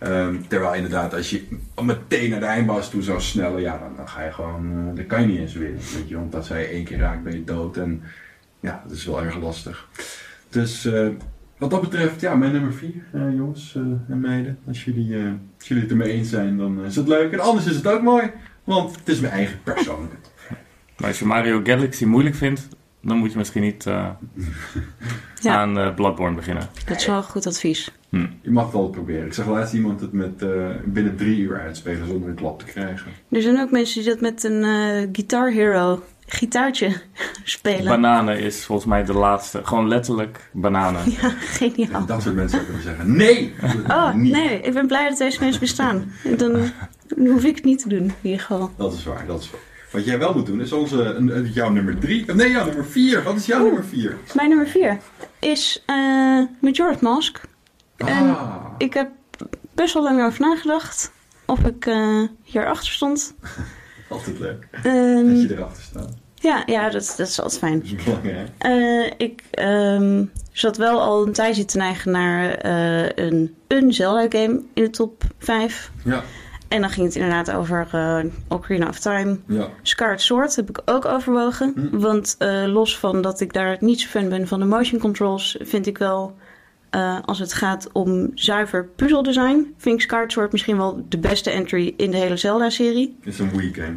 Ehm, terwijl inderdaad, als je meteen naar de eindbaas toe zou snellen, ja, dan, dan ga je gewoon, eh, dan kan je niet eens winnen. Weet je, want als hij één keer raakt, ben je dood. En ja, dat is wel erg lastig. Dus eh, wat dat betreft, ja, mijn nummer 4, jongens eh, en meiden. Als jullie, als jullie het ermee eens zijn, dan is het leuk. En anders is het ook mooi, want het is mijn eigen persoonlijke. Maar als je Mario Galaxy moeilijk vindt, dan moet je misschien niet eh, Ja. aan eh, Bloodborne beginnen. Dat is wel een goed advies. Je mag het wel proberen. Ik zag laatst iemand het met, eh, binnen drie uur uitspelen zonder een klap te krijgen. Er zijn ook mensen die dat met een eh, Guitar Hero gitaartje spelen. Bananen is volgens mij de laatste. Gewoon letterlijk bananen. ja, geniaal. En dat soort mensen kunnen zeggen, nee! Oh, niet. nee, ik ben blij dat deze mensen bestaan. Dan hoef ik het niet te doen, in ieder geval. Dat is waar, dat is waar. Wat jij wel moet doen, is onze, jouw nummer drie. Nee, jouw nummer vier. Wat is jouw nummer vier? Mijn nummer 4 is eh Majora's Mask. En Ah, ik heb best wel lang over nagedacht of ik eh hierachter stond. altijd leuk. Ehm, Dat je erachter staat. ja, ja dat, dat is altijd fijn. Dat is belangrijk. Eh, ik ehm, zat wel al een tijdje te neigen naar een, een Zelda-game in de top 5. Ja, En dan ging het inderdaad over eh Ocarina of Time. ja. Scarlet Sword heb ik ook overwogen. Hm. Want eh, los van dat ik daar niet zo fan ben van de motion controls... vind ik wel, eh, als het gaat om zuiver puzzeldesign... vind ik Sword misschien wel de beste entry in de hele Zelda-serie. Het is een Wii game.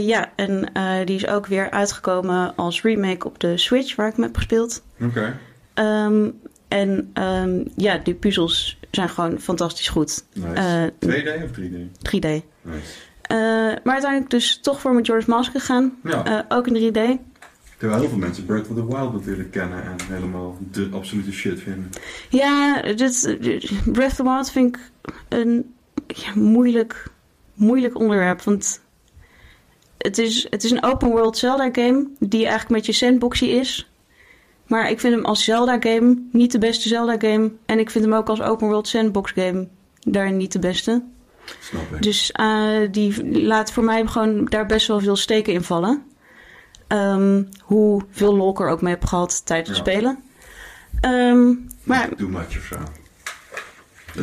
Ja, en die is ook weer uitgekomen als remake op de Switch... waar ik hem heb gespeeld. Oké. Ehm, en ehm, ja, die puzzels zijn gewoon fantastisch goed. Nice. Eh, 2D of 3D? 3D. Nice. Eh, maar uiteindelijk dus toch voor Majora's Mask gegaan. Ja, Eh, ook in 3D. terwijl heel veel mensen Breath of the Wild natuurlijk kennen en helemaal de absolute shit vinden. Ja, dit, Breath of the Wild vind ik een ja, moeilijk, moeilijk onderwerp. Want het is, het is een open world Zelda game die eigenlijk met je sandboxy is. Maar ik vind hem als Zelda game niet de beste Zelda game. En ik vind hem ook als open world sandbox game daarin niet de beste. Snap ik. Dus eh, die laat voor mij gewoon daar best wel veel steken in vallen. Ehm, hoeveel lol ik er ook mee heb gehad tijdens het spelen. Ehm, maar Too much of zo.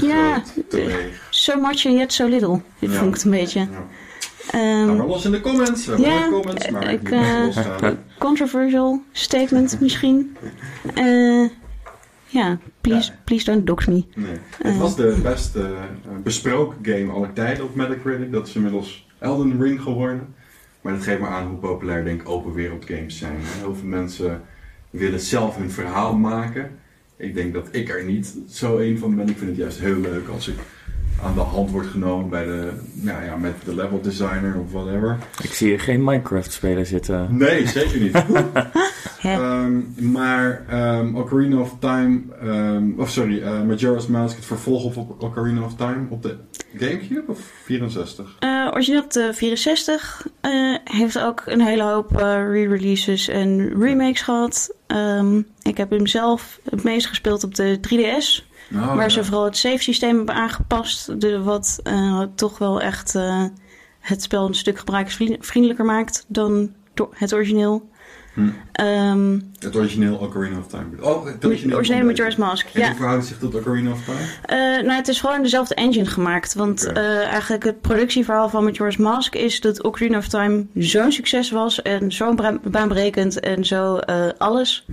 Ja, leeg. so much and yet so little. Dit Ja. vond ik het een beetje. Ja. Ehm, Gaan we los in de comments. We hebben mooie comments, maar ik, eh, controversial statement misschien. Eh, ja, please, Ja. please don't dox me. Nee. Het was de best eh, besproken game aller tijden op Metacritic. Dat is inmiddels Elden Ring geworden. Maar dat geeft maar aan hoe populair denk ik open wereld games zijn. Heel veel mensen willen zelf hun verhaal maken. Ik denk dat ik er niet zo een van ben. Ik vind het juist heel leuk als ik aan de hand word genomen bij de, nou ja, met de level designer of whatever. Ik zie hier geen Minecraft-speler zitten. Nee, zeker niet. Ehm, maar ehm, Ocarina of Time, ehm, of sorry, eh, Majora's Mask, het vervolg op Ocarina of Time op de Gamecube of 64? Eh, origineel op de 64 eh, heeft ook een hele hoop eh, re-releases en remakes gehad. Ehm, ik heb hem zelf het meest gespeeld op de 3DS. Oh, waar ja. ze vooral het save systeem hebben aangepast. De, wat eh, toch wel echt eh, het spel een stuk gebruikersvriendelijker maakt dan het origineel. Hm. Ehm, Het origineel Ocarina of Time. Oh, het de originele Majora's Mask. En Ja. hoe verhoudt zich tot Ocarina of Time? Eh, nou, het is gewoon dezelfde engine gemaakt. Want eigenlijk het productieverhaal van Majora's Mask is dat Ocarina of Time zo'n succes was en zo baanbrekend en zo alles.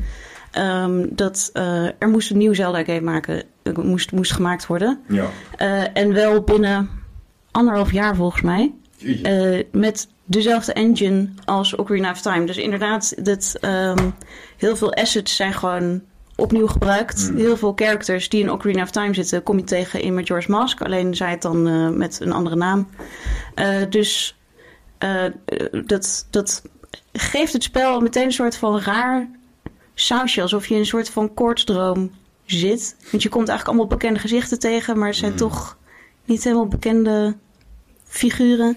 Ehm, dat eh, er moest een nieuw Zelda-game maken, eh, moest, moest gemaakt worden. Ja. Eh, en wel binnen anderhalf jaar volgens mij. Eh, met dezelfde engine als Ocarina of Time. Dus inderdaad, dat, ehm, heel veel assets zijn gewoon opnieuw gebruikt. Hmm. Heel veel characters die in Ocarina of Time zitten, kom je tegen in Majora's Mask. Alleen zij het dan met een andere naam. Dus dat, dat geeft het spel meteen een soort van raar sausje. Alsof je in een soort van koortsdroom zit. Want je komt eigenlijk allemaal bekende gezichten tegen, maar het zijn Hmm. toch niet helemaal bekende figuren.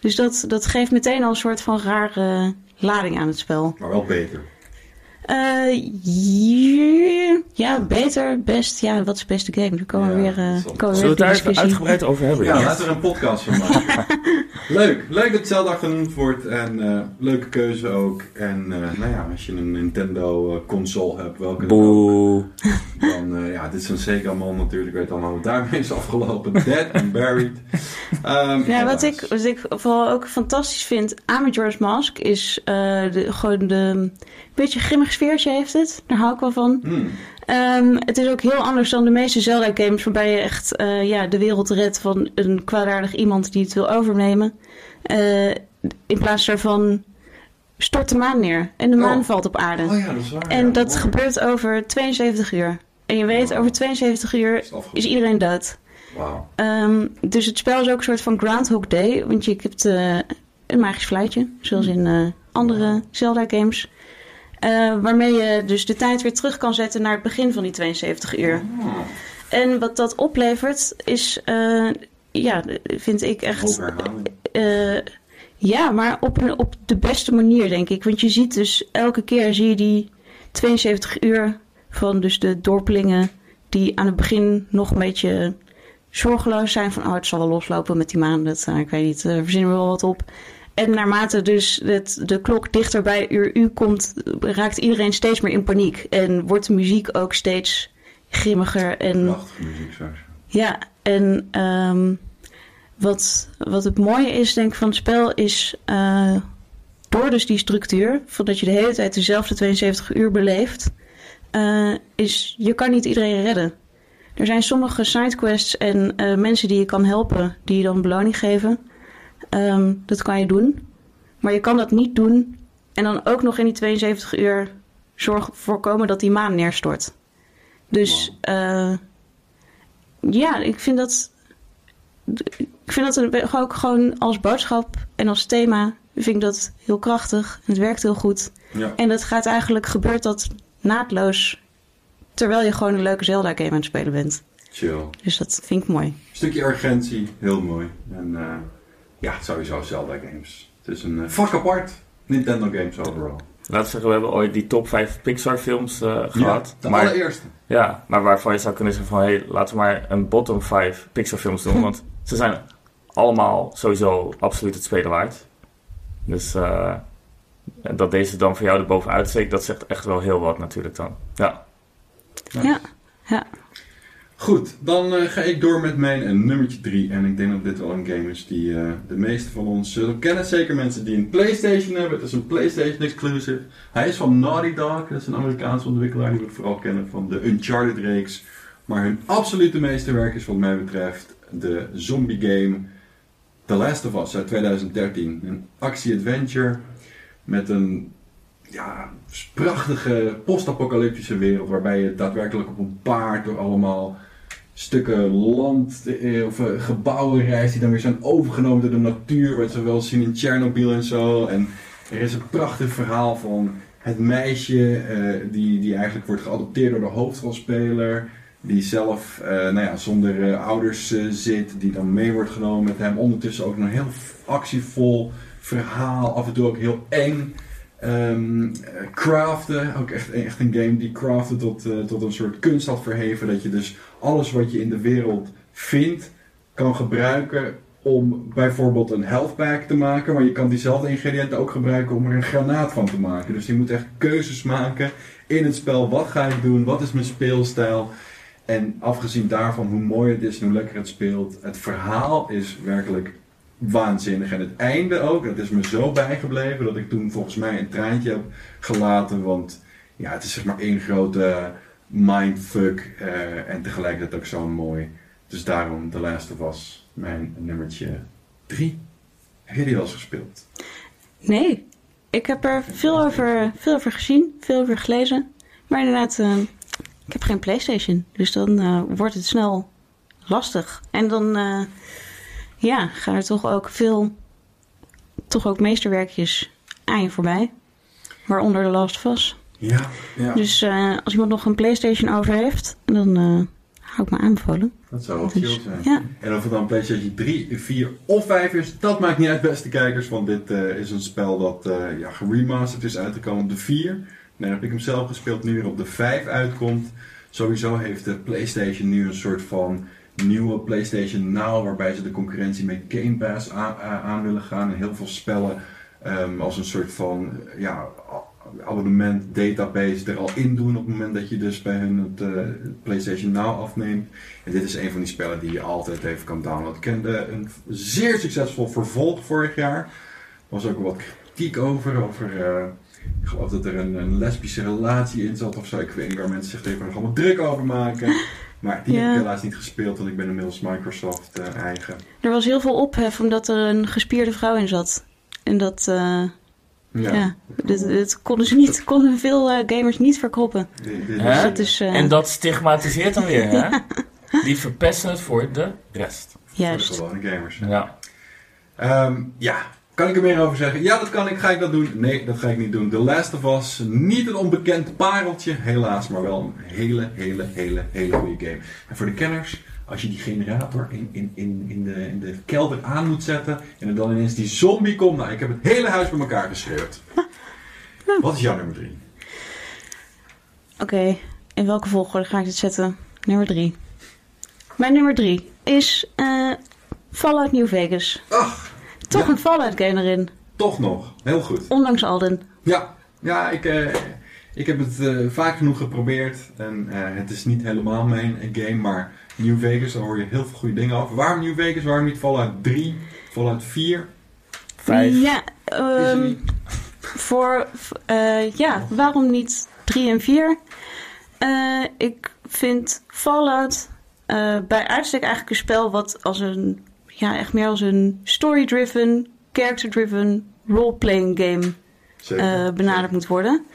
Dus dat, dat geeft meteen al een soort van rare lading aan het spel. Maar wel beter. Eh, ja, beter, best. Ja, wat is de beste game? Dan komen we Ja, weer, eh, zal- komen Zullen we weer het daar even uitgebreid over hebben? Ja, laten we er een podcast van maken. leuk. Leuk dat Zelda genoemd wordt. En eh, leuke keuze ook. En eh, nou ja, als je een Nintendo eh, console hebt, welke Boe. dan... eh, ja, dit is een Sega-man natuurlijk. Weet allemaal hoe daarmee is afgelopen. Dead and buried. Ehm, Ja, wat ik, wat ik vooral ook fantastisch vind aan Majora's Mask is eh, de, gewoon de beetje grimmig sfeertje heeft het. Daar hou ik wel van. Hmm. Ehm, het is ook heel anders dan de meeste Zelda-games waarbij je echt eh, ja, de wereld redt van een kwaadaardig iemand die het wil overnemen. Eh, in plaats daarvan stort de maan neer en de Oh. maan valt op aarde. Oh ja, dat is waar. en ja. dat gebeurt over 72 uur. En je weet, Wow. over 72 uur Is iedereen dood. Ehm, dus het spel is ook een soort van Groundhog Day. Want je hebt eh, een magisch fluitje, zoals in eh, andere Zelda-games. Eh, waarmee je dus de tijd weer terug kan zetten naar het begin van die 72 uur. En wat dat oplevert is, eh, ja, vind ik echt... eh, ja, maar op, een, op de beste manier, denk ik. Want je ziet dus elke keer zie je die 72 uur van dus de dorpelingen die aan het begin nog een beetje zorgeloos zijn van oh, het zal wel loslopen met die maan. Dat, eh, ik weet niet, eh, verzinnen we wel wat op. En naarmate dus het, de klok dichter bij uur U komt, raakt iedereen steeds meer in paniek. En wordt de muziek ook steeds grimmiger en Prachtige muziek, zeggen. ja, en ehm, wat, wat het mooie is, denk ik, van het spel is... eh, door dus die structuur, van dat je de hele tijd dezelfde 72 uur beleeft... eh, is je kan niet iedereen redden. Er zijn sommige sidequests en eh, mensen die je kan helpen... die je dan beloning geven. Ehm, dat kan je doen. Maar je kan dat niet doen... en dan ook nog in die 72 uur zorgen voorkomen dat die maan neerstort. Dus... eh, ja, ik vind dat. Ik vind dat een- ook gewoon als boodschap en als thema. Vind ik dat heel krachtig. Het werkt heel goed. Ja. En dat gaat eigenlijk, gebeurt dat naadloos. Terwijl je gewoon een leuke Zelda-game aan het spelen bent. Chill. Dus dat vind ik mooi. stukje urgentie, heel mooi. En eh, ja, sowieso Zelda games. Het is een eh, vak apart. Nintendo games overal. Laten we zeggen, we hebben ooit die top 5 Pixar films eh, gehad. Ja, de maar, allereerste. ja, maar waarvan je zou kunnen zeggen van... Hey, laten we maar een bottom 5 Pixar films doen. want ze zijn allemaal sowieso absoluut het spelen waard. Dus eh, en dat deze dan voor jou erbovenuit steekt... dat zegt echt wel heel wat natuurlijk dan. Ja. Ja. ja. Goed, dan eh, ga ik door met mijn eh, nummertje 3. En ik denk dat dit wel een game is die eh, de meeste van ons zullen kennen. Zeker mensen die een PlayStation hebben. Het is een PlayStation exclusive. Hij is van Naughty Dog. Dat is een Amerikaanse ontwikkelaar die we vooral kennen van de Uncharted-reeks. Maar hun absolute meesterwerk is wat mij betreft de zombie game The Last of Us uit 2013. Een actie-adventure met een ja, prachtige post-apocalyptische wereld waarbij je daadwerkelijk op een paard door allemaal stukken land eh, of eh, gebouwen reist die dan weer zijn overgenomen door de natuur, wat we wel zien in Tsjernobyl en zo. En er is een prachtig verhaal van het meisje eh, die, die eigenlijk wordt geadopteerd door de hoofdrolspeler. Die zelf nou ja, zonder ouders zit, die dan mee wordt genomen met hem. Ondertussen ook een heel actievol verhaal, af en toe ook heel eng. Eh, craften, ook echt, echt een game die craften tot, tot een soort kunst had verheven. Dat je dus alles wat je in de wereld vindt, kan gebruiken om bijvoorbeeld een health pack te maken, maar je kan diezelfde ingrediënten ook gebruiken om er een granaat van te maken. Dus je moet echt keuzes maken in het spel. Wat ga ik doen? Wat is mijn speelstijl? En afgezien daarvan hoe mooi het is en hoe lekker het speelt, het verhaal is werkelijk waanzinnig. En het einde ook, dat is me zo bijgebleven dat ik toen volgens mij een treintje heb gelaten. Want ja, het is zeg maar één grote mindfuck eh, en tegelijkertijd ook zo mooi. Dus daarom Last of Us, mijn nummertje 3. Heb jij die wel eens gespeeld? Nee, ik heb er veel over, veel over gezien, veel over gelezen. Maar inderdaad, eh, ik heb geen PlayStation. Dus dan eh, wordt het snel lastig. En dan ja, gaan er toch ook veel, toch ook meesterwerkjes aan je voorbij. Waaronder The Last Us. Ja, ja. Dus eh, als iemand nog een PlayStation over heeft, dan eh hou ik me aanbevolen. dat zou wel Dus, chill zijn. ja. En of het dan PlayStation 3, 4 of 5 is, dat maakt niet uit, beste kijkers. Want dit eh, is een spel dat ja, geremasterd is uitgekomen op de 4. Nee, heb ik hem zelf gespeeld, nu weer op de 5 uitkomt. Sowieso heeft de PlayStation nu een soort van nieuwe PlayStation Now, waarbij ze de concurrentie met Game Pass aan, willen gaan. En heel veel spellen ehm, als een soort van ja, abonnement database er al in doen op het moment dat je dus bij hun het eh, PlayStation Now afneemt. En dit is een van die spellen die je altijd even kan downloaden. Ik kende een zeer succesvol vervolg vorig jaar. Er was ook wat kritiek over. over eh, ik geloof dat er een, een lesbische relatie in zat of zo. Ik weet niet waar mensen zich tegenwoordig allemaal druk over maken. Maar die heb ik helaas niet gespeeld, want ik ben inmiddels Microsoft eh, eigen. Er was heel veel ophef omdat er een gespierde vrouw in zat. En dat, ja, dit, dit konden ze niet, konden veel eh, gamers niet Dat is, eh, En dat stigmatiseert dan weer, hè? Die verpesten het voor de rest. voor de Juist. gewone gamers. Ja. Ehm, ja, kan ik er meer over zeggen? Ja, dat kan ik. Ga ik dat doen? Nee, dat ga ik niet doen. The Last of Us, niet een onbekend pareltje, helaas, maar wel een hele, hele, hele, hele goede game. En voor de kenners, als je die generator in, in, in, in, de, in de kelder aan moet zetten en er dan ineens die zombie komt, nou, ik heb het hele huis bij elkaar geschreeuwd. Wat is jouw nummer drie? Oké, in welke volgorde ga ik dit zetten? Nummer drie. Mijn nummer drie is eh, Fallout New Vegas. Ach, Toch Ja. een Fallout game erin, toch nog. Heel goed. ondanks Alden. Ja, ja ik, eh, ik heb het eh, vaak genoeg geprobeerd. En het is niet helemaal mijn game, maar New Vegas, daar hoor je heel veel goede dingen over. Waarom New Vegas? Waarom niet Fallout 3, Fallout 4? Vijf. Ja, Is ehm, niet? voor, eh, ja, waarom niet 3 en 4? Eh, ik vind Fallout eh, bij uitstek eigenlijk een spel wat als een, ja, echt meer als een story-driven, character-driven role-playing game Zeker. eh, benaderd moet worden.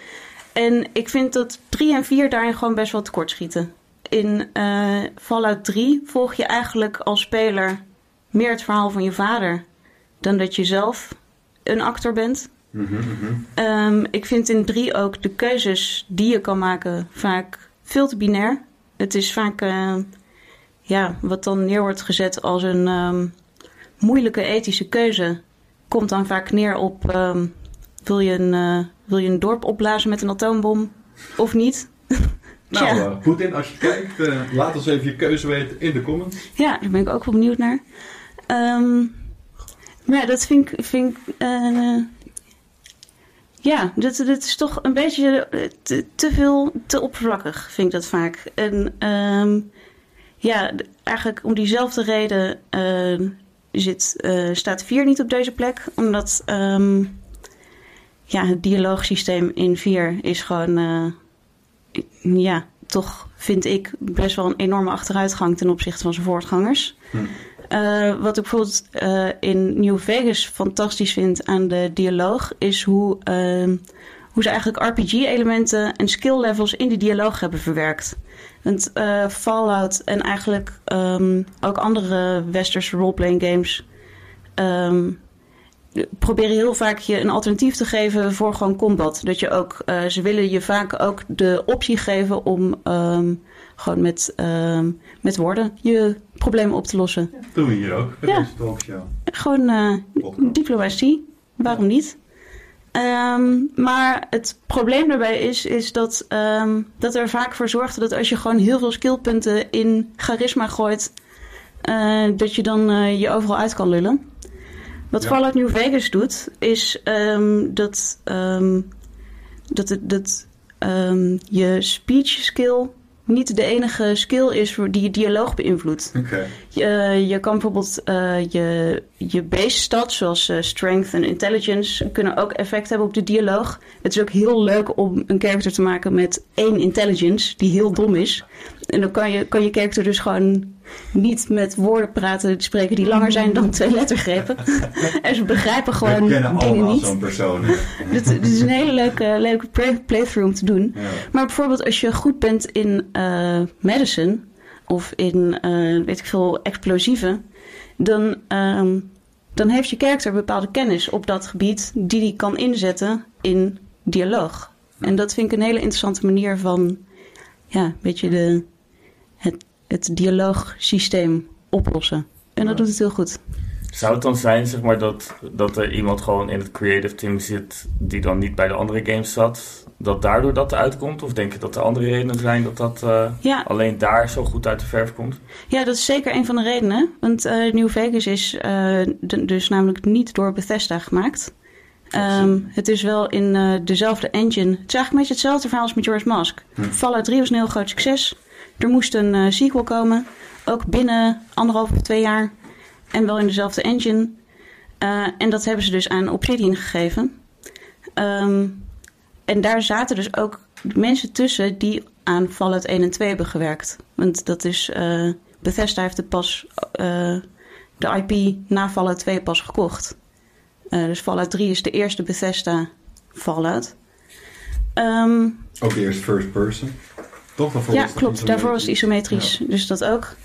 En ik vind dat 3 en 4 daarin gewoon best wel tekortschieten. In eh, Fallout 3 volg je eigenlijk als speler meer het verhaal van je vader dan dat je zelf een actor bent. Mhm, mhm. Ehm, ik vind in 3 ook de keuzes die je kan maken vaak veel te binair. Het is vaak eh, ja, wat dan neer wordt gezet als een ehm, moeilijke ethische keuze. Komt dan vaak neer op ehm, wil, je een, eh, wil je een dorp opblazen met een atoombom of niet? Nou, Tja. eh, Poetin, als je kijkt, eh, laat ons even je keuze weten in de comments. Ja, daar ben ik ook wel benieuwd naar. Ehm, maar ja, dat vind ik. Vind ik eh, ja, dit, dit is toch een beetje te, te veel, te oppervlakkig, vind ik dat vaak. En ehm, ja, eigenlijk om diezelfde reden zit, staat 4 niet op deze plek. Omdat ehm, ja, het dialoogsysteem in 4 is gewoon. Ja, toch vind ik best wel een enorme achteruitgang ten opzichte van zijn voortgangers. Hm. Eh, wat ik bijvoorbeeld eh, in New Vegas fantastisch vind aan de dialoog, is hoe, ehm, hoe ze eigenlijk RPG-elementen en skill levels in die dialoog hebben verwerkt. Want eh, Fallout en eigenlijk ehm, ook andere westerse roleplaying games ehm, proberen heel vaak je een alternatief te geven voor gewoon combat. Dat je ook, eh, ze willen je vaak ook de optie geven om ehm, gewoon met, ehm, met woorden je problemen op te lossen. Dat doen we hier ook, bij Ja. deze talkshow. Gewoon eh, diplomatie, waarom niet? Ehm, maar het probleem daarbij is, is dat, ehm, dat er vaak voor zorgt dat als je gewoon heel veel skillpunten in charisma gooit, eh, dat je dan eh, je overal uit kan lullen. Wat Ja. Fallout New Vegas doet, is ehm, dat, ehm, dat, dat ehm, je speech skill niet de enige skill is die je dialoog beïnvloedt. Je, je kan bijvoorbeeld eh, je, je base stats, zoals eh, strength en intelligence, kunnen ook effect hebben op de dialoog. Het is ook heel leuk om een character te maken met één intelligence, die heel dom is. En dan kan je, kan je character dus gewoon niet met woorden praten, spreken die langer zijn dan twee lettergrepen. en ze begrijpen gewoon dingen niet. zo'n persoon. dit is een hele leuke, leuke play- playthrough om te doen. Ja. Maar bijvoorbeeld als je goed bent in eh medicine of in, eh, weet ik veel, explosieven, dan, ehm, dan heeft je karakter bepaalde kennis op dat gebied die hij kan inzetten in dialoog. En dat vind ik een hele interessante manier van, ja, een beetje de, het, het dialoogsysteem oplossen. En dat doet het heel goed. Zou het dan zijn, zeg maar, dat, dat er iemand gewoon in het creative team zit die dan niet bij de andere games zat, dat daardoor dat uitkomt? Of denk je dat er andere redenen zijn dat dat eh, Ja, alleen daar zo goed uit de verf komt? Ja, dat is zeker een van de redenen. Want eh, New Vegas is eh, dus namelijk niet door Bethesda gemaakt. Ehm, het is wel in dezelfde engine. Het is eigenlijk een beetje hetzelfde verhaal als met George Mask. Hm. Fallout 3 was een heel groot succes. Er moest een eh, sequel komen. Ook binnen anderhalf of twee jaar. En wel in dezelfde engine. Eh, en dat hebben ze dus aan Obsidian gegeven. Ehm, en daar zaten dus ook mensen tussen die aan Fallout 1 en 2 hebben gewerkt. Want dat is... eh, Bethesda heeft het pas... de IP na Fallout 2 pas gekocht. Dus Fallout 3 is de eerste Bethesda Fallout. Ehm, Ook de first person. Toch? Daarvoor ja, klopt. Daarvoor was het isometrisch. Dus dat ook.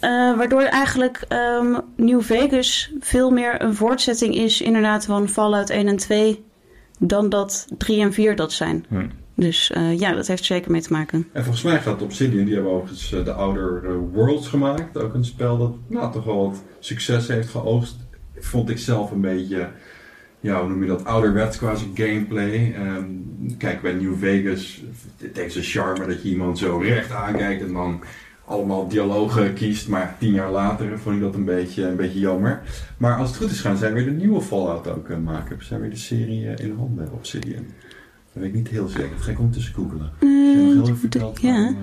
Eh, waardoor eigenlijk ehm, New Vegas veel meer een voortzetting is inderdaad van Fallout 1 en 2 dan dat 3 en 4 dat zijn. Hm. Dus eh, ja, dat heeft er zeker mee te maken. En volgens mij gaat Obsidian, die hebben overigens eh, de Outer eh, Worlds gemaakt. Ook een spel dat nou, toch wel wat succes heeft geoogst. Vond ik zelf een beetje, ja, hoe noem je dat, ouderwets qua zijn gameplay. Ehm, kijk, bij New Vegas, het heeft zijn charme dat je iemand zo recht aankijkt en dan allemaal dialogen kiest. Maar tien jaar later vond ik dat een beetje, een beetje jammer. Maar als het goed is gaan zij weer de nieuwe Fallout ook eh, maken. Zijn weer de serie eh, in handen, Obsidian. Dat weet ik niet heel zeker. Dat ga ik ondertussen googelen. Nog heel verteld ja. eh,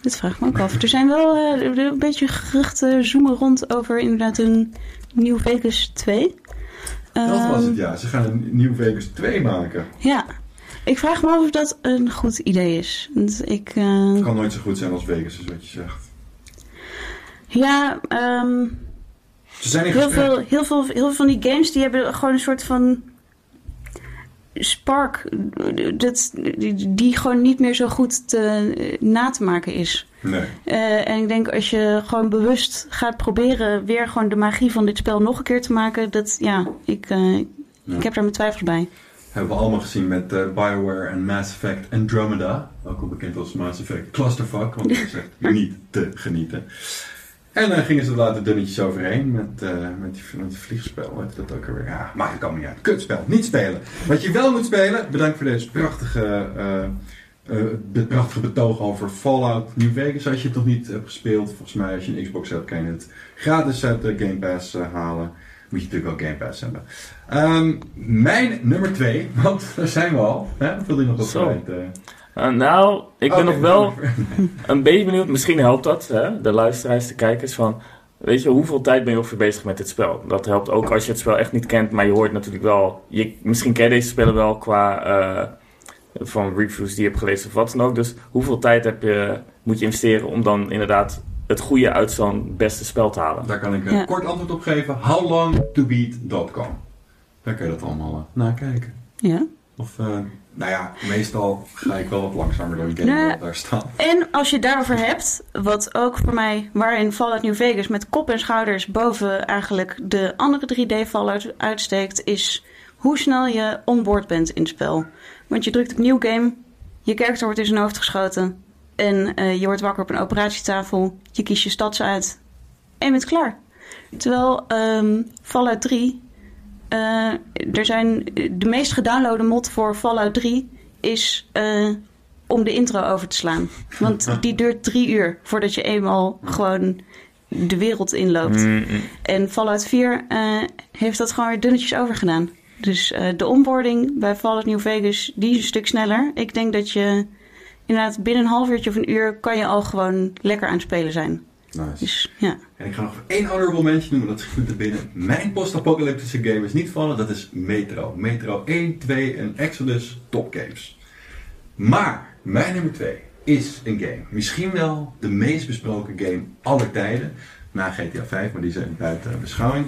Dat vraag ik me ook af. Er zijn wel een beetje geruchten zoomen rond over inderdaad een New Vegas 2. Dat was Ehm, het, ja. Ze gaan een New Vegas 2 maken. Ja. Ik vraag me af of dat een goed idee is. Want ik, eh, Het kan nooit zo goed zijn als Vegas, is wat je zegt. ja, ehm, Ze zijn in heel, gesprek. veel, heel, veel, heel veel van die games die hebben gewoon een soort van spark. Dat, die, die gewoon niet meer zo goed te, na te maken is. Nee. Eh, en ik denk als je gewoon bewust gaat proberen weer gewoon de magie van dit spel nog een keer te maken, dat ja, ik, eh, Ja. ik heb daar mijn twijfels bij. Hebben we allemaal gezien met eh, BioWare en Mass Effect Andromeda. Ook al bekend als Mass Effect Clusterfuck, want dat is echt niet te genieten. En dan gingen ze er later dunnetjes overheen met, eh, met, die, met die vliegspel. Weet je dat ook alweer? Ja, maakt het allemaal niet uit. Kutspel, niet spelen. Wat je wel moet spelen, bedankt voor deze prachtige, eh, dit prachtige betoog over Fallout New Vegas. Als je het nog niet hebt gespeeld, volgens mij als je een Xbox hebt, kan je het gratis uit de Game Pass eh, halen. Moet je natuurlijk wel Game Pass hebben. Ehm, mijn nummer twee, want daar zijn we al. Hè? Dingen nog wat eh? Eh, nou, ik ben Oké, nog wel een beetje benieuwd. Misschien helpt dat, hè? de luisteraars, de kijkers. Van, weet je, hoeveel tijd ben je ongeveer bezig met dit spel? Dat helpt ook als je het spel echt niet kent. Maar je hoort natuurlijk wel... Je, misschien ken je deze spellen wel qua... eh, van reviews die je hebt gelezen of wat dan ook. Dus hoeveel tijd heb je, moet je investeren om dan inderdaad het goede uit zo'n beste spel te halen? Daar kan ik een Ja. kort antwoord op geven. Howlongtobeat.com Daar kun je dat allemaal eh, nakijken. Ja. Of, eh, nou ja, meestal ga ik wel wat langzamer dan game wat daar staan. En als je het daarover hebt, wat ook voor mij, waarin Fallout New Vegas met kop en schouders boven eigenlijk de andere 3D Fallout uitsteekt, is hoe snel je onboard bent in het spel. Want je drukt op nieuw game, je character wordt in zijn hoofd geschoten en eh, je wordt wakker op een operatietafel, je kiest je stads uit en je bent klaar. Terwijl ehm, Fallout 3, eh, er zijn de meest gedownloade mod voor Fallout 3 is eh, om de intro over te slaan. Want die duurt drie uur voordat je eenmaal gewoon de wereld inloopt. Mm, mm. En Fallout 4 eh, heeft dat gewoon weer dunnetjes overgedaan. Dus eh, de onboarding bij Fallout New Vegas, die is een stuk sneller. Ik denk dat je inderdaad binnen een half uurtje of een uur kan je al gewoon lekker aan het spelen zijn. Nice. Dus ja. En ik ga nog één honorable mention noemen, dat schiet er binnen. Mijn post-apocalyptische game is niet vallen, dat is Metro. Metro 1, 2 en Exodus top games. Maar mijn nummer 2 is een game. Misschien wel de meest besproken game aller tijden. Na GTA 5, maar die zijn buiten beschouwing.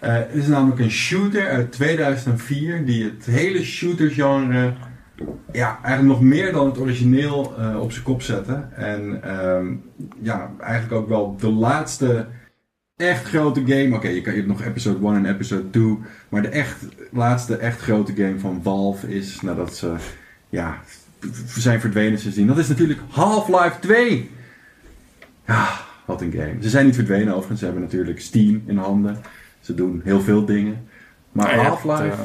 Eh, het is namelijk een shooter uit 2004 die het hele shooter-genre ja, eigenlijk nog meer dan het origineel eh, op zijn kop zette. En ehm, ja, eigenlijk ook wel de laatste echt grote game. Oké, je, je hebt nog episode 1 en episode 2. Maar de echt, laatste echt grote game van Valve is nadat ze ja, zijn verdwenen sindsdien. Dat is natuurlijk Half-Life 2. Ja, wat een game. Ze zijn niet verdwenen overigens. Ze hebben natuurlijk Steam in handen. Ze doen heel veel dingen. Maar Ja, hebt, Half-Life... eh,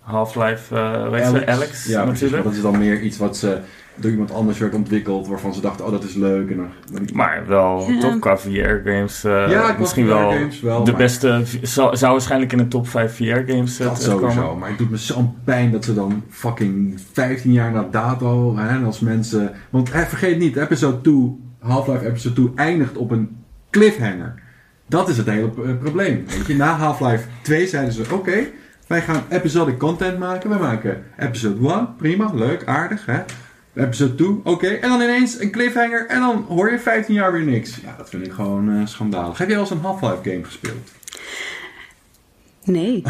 Half-Life, eh weet je, Alex, Ja, precies, natuurlijk. dat is dan meer iets wat ze door iemand anders werd ontwikkeld, waarvan ze dachten, oh dat is leuk. En dan, dan- Maar wel Ja. top qua VR-games. ja, ik misschien was wel games wel, de maar beste. Zou, zou waarschijnlijk in de top 5 VR-games dat sowieso. Maar het doet me zo'n pijn dat ze dan fucking 15 jaar na dato, hè, en als mensen... Want hè, vergeet niet, episode 2, Half-Life episode 2 eindigt op een cliffhanger. Dat is het hele p- probleem. Weet je, na Half-Life 2 zeiden ze, oké, wij gaan episodic content maken. Wij maken episode 1, prima, leuk, aardig, hè. Episode 2, oké. En dan ineens een cliffhanger en dan hoor je 15 jaar weer niks. Ja, dat vind ik gewoon eh, schandalig. Heb jij wel eens een Half-Life game gespeeld? Nee.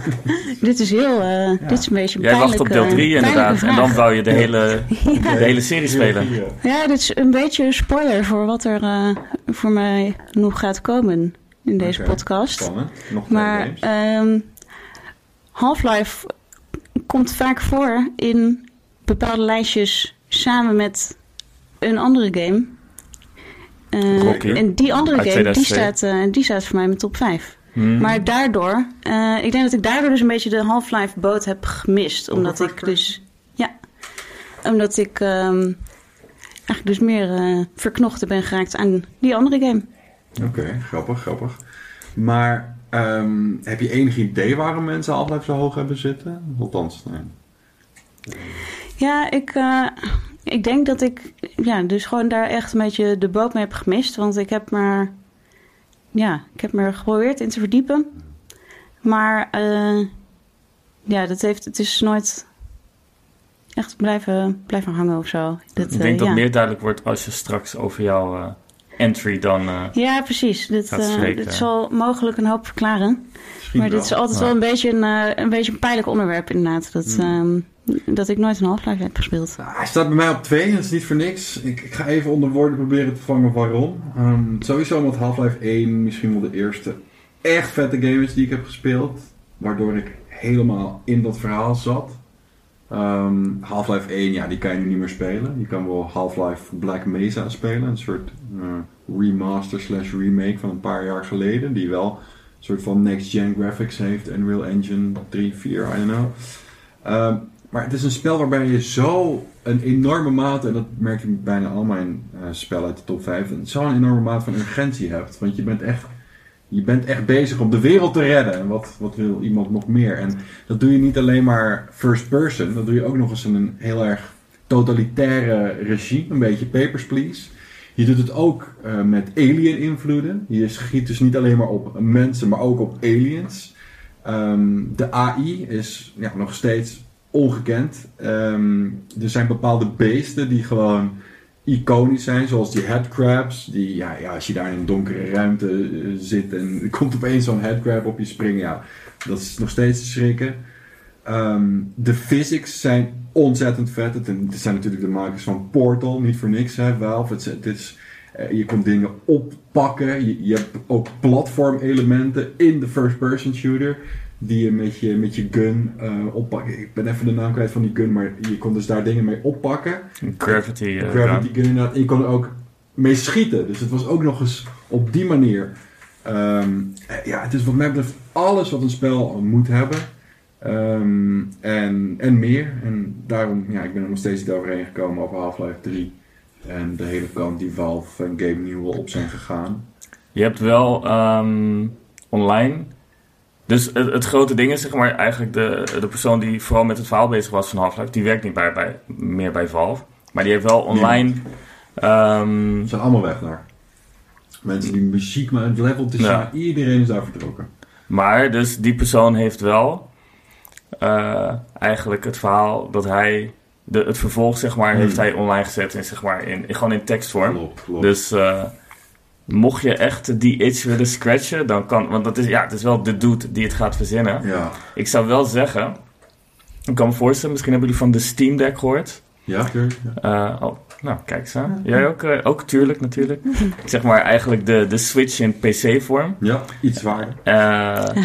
dit is heel. eh, Dit is een beetje Jij wacht op deel 3 pijnlijke inderdaad. En dan wou je de hele, de hele serie spelen. Ja, dit is een beetje een spoiler voor wat er eh, voor mij nog gaat komen in deze podcast. Spannend. Nog Maar ehm, Half-Life komt vaak voor in bepaalde lijstjes samen met een andere game. Eh, Rocky. en die andere Uit game, die 2002. staat, die staat voor mij in mijn top 5. Hmm. Maar daardoor, eh, ik denk dat ik daardoor dus een beetje de Half-Life boot heb gemist. Omdat ik dus, ja, omdat ik ehm, eigenlijk dus meer eh, verknochten ben geraakt aan die andere game. Oké, grappig, grappig. Maar ehm, heb je enig idee waarom mensen Half-Life zo hoog hebben zitten? Althans, nee. Ja, ik, eh, ik denk dat ik ja, dus gewoon daar echt een beetje de boot mee heb gemist. Want ik heb maar, ja, ik heb me er geprobeerd in te verdiepen. Maar eh, ja, dat heeft, het is nooit echt blijven, blijven hangen of zo. Dat, ik eh, denk dat ja. meer duidelijk wordt als je straks over jouw eh, entry dan... eh, Ja, precies. Dit, Gaat eh, dit zal mogelijk een hoop verklaren. Misschien maar dit is altijd Ja. wel een beetje een, eh, een beetje een pijnlijk onderwerp inderdaad. Dat, ehm, dat ik nooit een Half-Life heb gespeeld. Hij staat bij mij op 2, dat is niet voor niks. Ik, ik ga even onder woorden proberen te vangen waarom. Ehm, sowieso omdat Half-Life 1 misschien wel de eerste echt vette game is die ik heb gespeeld. Waardoor ik helemaal in dat verhaal zat. Ehm, Half-Life 1, ja, die kan je nu niet meer spelen. Je kan wel Half-Life Black Mesa spelen. Een soort eh, remaster slash remake van een paar jaar geleden. Die wel een soort van next-gen graphics heeft. Unreal Engine 3, 4, I don't know. Ehm, maar het is een spel waarbij je zo een enorme mate, en dat merk je bijna al mijn eh, spellen uit de top 5, een- zo'n enorme mate van urgentie hebt. Want je bent echt, je bent echt bezig om de wereld te redden. En wat, wat wil iemand nog meer? En dat doe je niet alleen maar first person, dat doe je ook nog eens in een heel erg totalitaire regime, een beetje Papers, Please. Je doet het ook eh, met alien invloeden. Je schiet dus niet alleen maar op mensen, maar ook op aliens. Ehm, de AI is ja, nog steeds ongekend. Ehm, er zijn bepaalde beesten die gewoon iconisch zijn, zoals die headcrabs. Die, ja, als je daar in een donkere ruimte eh, zit en er komt opeens zo'n headcrab op je springen, ja, dat is nog steeds te schrikken. Ehm, de physics zijn ontzettend vet. Het, zijn natuurlijk de makers van Portal, niet voor niks, hè, Valve. Is, eh, je kunt dingen oppakken. Je, je hebt ook platformelementen in de first-person shooter. Die je met je, met je gun eh oppakken. Ik ben even de naam kwijt van die gun, maar je kon dus daar dingen mee oppakken. Gravity. eh, Gravity gun. gun inderdaad. En je kon er ook mee schieten. Dus het was ook nog eens op die manier. Ehm, eh, ja, het is wat mij betreft alles wat een spel moet hebben. Ehm, en, en meer. En daarom, ja, ik ben er nog steeds niet overheen gekomen over Half-Life 3. En de hele kant die Valve en Game Newell op zijn gegaan. Je hebt wel ehm, online. Dus het, het grote ding is, zeg maar, eigenlijk de, de persoon die vooral met het verhaal bezig was van Half-Life, die werkt niet bij, bij, meer bij Valve. Maar die heeft wel online. ehm, Ze zijn allemaal weg daar. Mensen die muziek maar het level te Ja. iedereen is daar vertrokken. maar dus die persoon heeft wel eh, eigenlijk het verhaal dat hij. De, het vervolg, zeg maar, Hmm. heeft hij online gezet in, zeg maar, in, gewoon in tekstvorm. Klopt, klopt. Dus eh, mocht je echt die itch willen scratchen, dan kan. Want dat is, ja, het is wel de dude die het gaat verzinnen. Ja. Ik zou wel zeggen. Ik kan me voorstellen, misschien hebben jullie van de Steam Deck gehoord. Ja, tuurlijk. Ja. Eh, oh, nou, kijk eens aan. Jij ook, eh, ook tuurlijk natuurlijk. Ik zeg maar eigenlijk de, de Switch in PC-vorm. ja, iets zwaarder. Eh,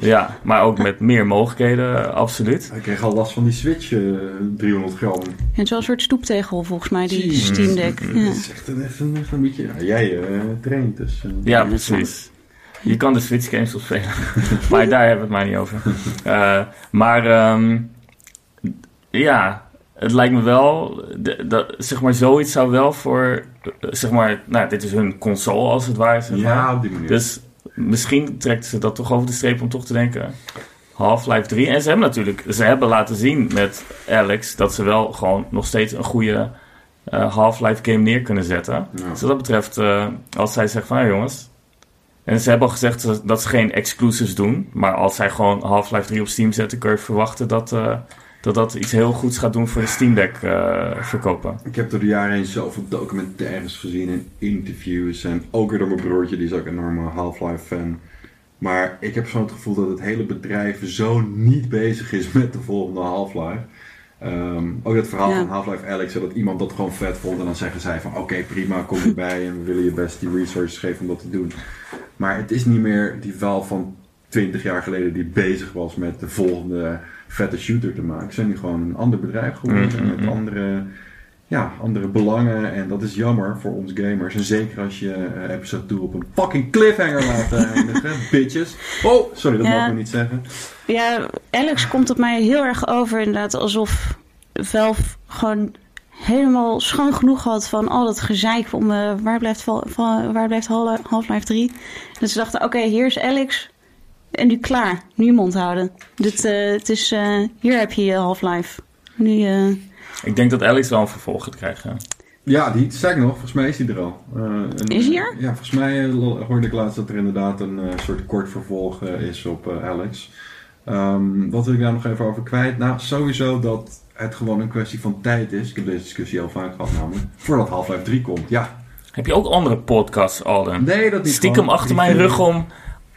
Ja, maar ook met meer mogelijkheden, absoluut. Ik kreeg al last van die Switch, eh, 300 gram. Het is wel een soort stoeptegel volgens mij, die Jeez. Steam Deck. Mm. Ja. Dat is echt een, echt een, echt een beetje... Ja, jij eh, traint, dus... eh, Ja, precies. Je kan de Switch games wel spelen. maar daar hebben we het maar niet over. Eh, maar ehm, ja, het lijkt me wel... dat, zeg maar, zoiets zou wel voor... zeg maar, nou, dit is hun console als het ware. Zeg maar. Ja, op die manier. Dus misschien trekt ze dat toch over de streep om toch te denken... Half-Life 3. En ze hebben natuurlijk... Ze hebben laten zien met Alex... dat ze wel gewoon nog steeds een goede eh, Half-Life game neer kunnen zetten. Ja. Dus wat dat betreft, eh, als zij zegt van ja jongens. En ze hebben al gezegd dat- ze geen exclusives doen. Maar als zij gewoon Half-Life 3 op Steam zetten, kun je verwachten dat, eh, dat dat iets heel goeds gaat doen voor de Steam Deck eh, verkopen. Ik heb door de jaren heen zoveel documentaires gezien en interviews. En ook weer door mijn broertje, die is ook een enorme Half-Life fan. Maar ik heb zo'n het gevoel dat het hele bedrijf zo niet bezig is met de volgende Half-Life. Ehm, ook het verhaal Ja. van Half-Life Alex, dat iemand dat gewoon vet vond. En dan zeggen zij van oké prima, kom erbij en we willen je best die resources geven om dat te doen. Maar het is niet meer die Valve van 20 jaar geleden die bezig was met de volgende vette shooter te maken. Ze zijn nu gewoon een ander bedrijf geworden Mhm, met mhm. andere, ja, andere belangen. En dat is jammer voor ons gamers. En zeker als je eh, episode 2 op een fucking cliffhanger laat eh, eindigen, bitches. Oh, sorry, dat Ja. mag ik niet zeggen. Ja, Alex komt op mij heel erg over inderdaad alsof Valve gewoon helemaal schoon genoeg had van al dat gezeik om eh, waar blijft, Val- Val- waar blijft Hal- Half-Life 3. Dat ze dachten, oké, hier is Alex en nu klaar. Nu je mond houden. Dit, eh, het is, eh, hier heb je Half-Life. Nu, eh, Ik denk dat Alex wel een vervolg gaat krijgen. Ja, die, sterk nog, volgens mij is hij er al. Eh, een- Is hij er? Ja, volgens mij hoorde ik laatst dat er inderdaad een soort kort vervolg is op eh, Alex. Ehm, wat wil ik daar nog even over kwijt? Nou, sowieso dat het gewoon een kwestie van tijd is. Ik heb deze discussie al vaak gehad namelijk. Voordat Half-Life 3 komt. Ja, Heb je ook andere podcasts, Alden? nee dat niet. Stiekem gewoon achter mijn rug om.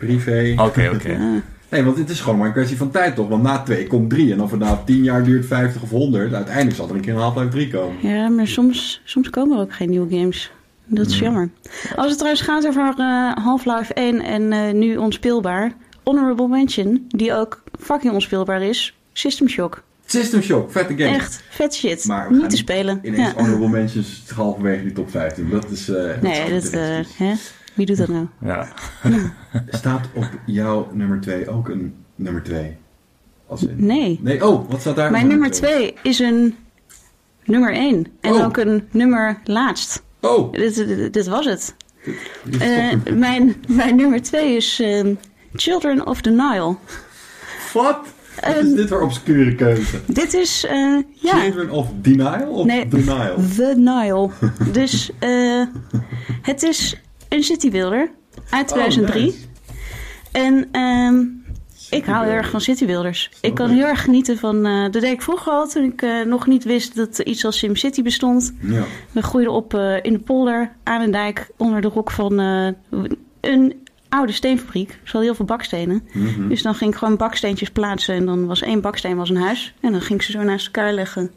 Privé. Oké, oké. Nee, want het is gewoon maar een kwestie van tijd toch? Want na 2 komt 3. En of het na 10 jaar duurt 50 of 100, uiteindelijk zal er een keer een Half-Life 3 komen. ja, maar soms, soms komen er ook geen nieuwe games. Dat is Mm. jammer. Als het trouwens gaat over eh, Half-Life 1 en eh, nu onspeelbaar. Honorable Mention, die ook fucking onspeelbaar is. System Shock. System Shock, vette game. Echt vet shit. Maar we niet gaan te spelen. Ineens Ja. honorable mentions halverwege die top 15. Dat is... eh, dat Nee, is dat, eh, hè? Wie doet dat nou? Ja. Staat op jouw nummer 2 ook een nummer 2? Als in... Nee. Nee, oh, wat staat daar? Mijn nummer 2 is een nummer 1. En Oh. ook een nummer laatst. Oh, Dit, dit, dit was het. Eh, mijn, mijn nummer 2 is ehm, Children of the Nile. Wat? Wat is Ehm, dit voor obscure keuze? Dit is, eh, ja, Children of Denial of Nee. Denial? The Nile. dus eh, het is een citybuilder uit 2003. Oh, nice. En ehm, ik hou heel erg van citybuilders. Ik kan heel erg genieten van. eh dat deed ik vroeger al toen ik eh, nog niet wist dat er iets als SimCity bestond. Ja. We groeiden op eh, in de polder aan een dijk onder de rok van een oude steenfabriek. Er hadden heel veel bakstenen. Mhm. Dus dan ging ik gewoon baksteentjes plaatsen en dan was één baksteen was een huis. En dan ging ik ze zo naast elkaar leggen.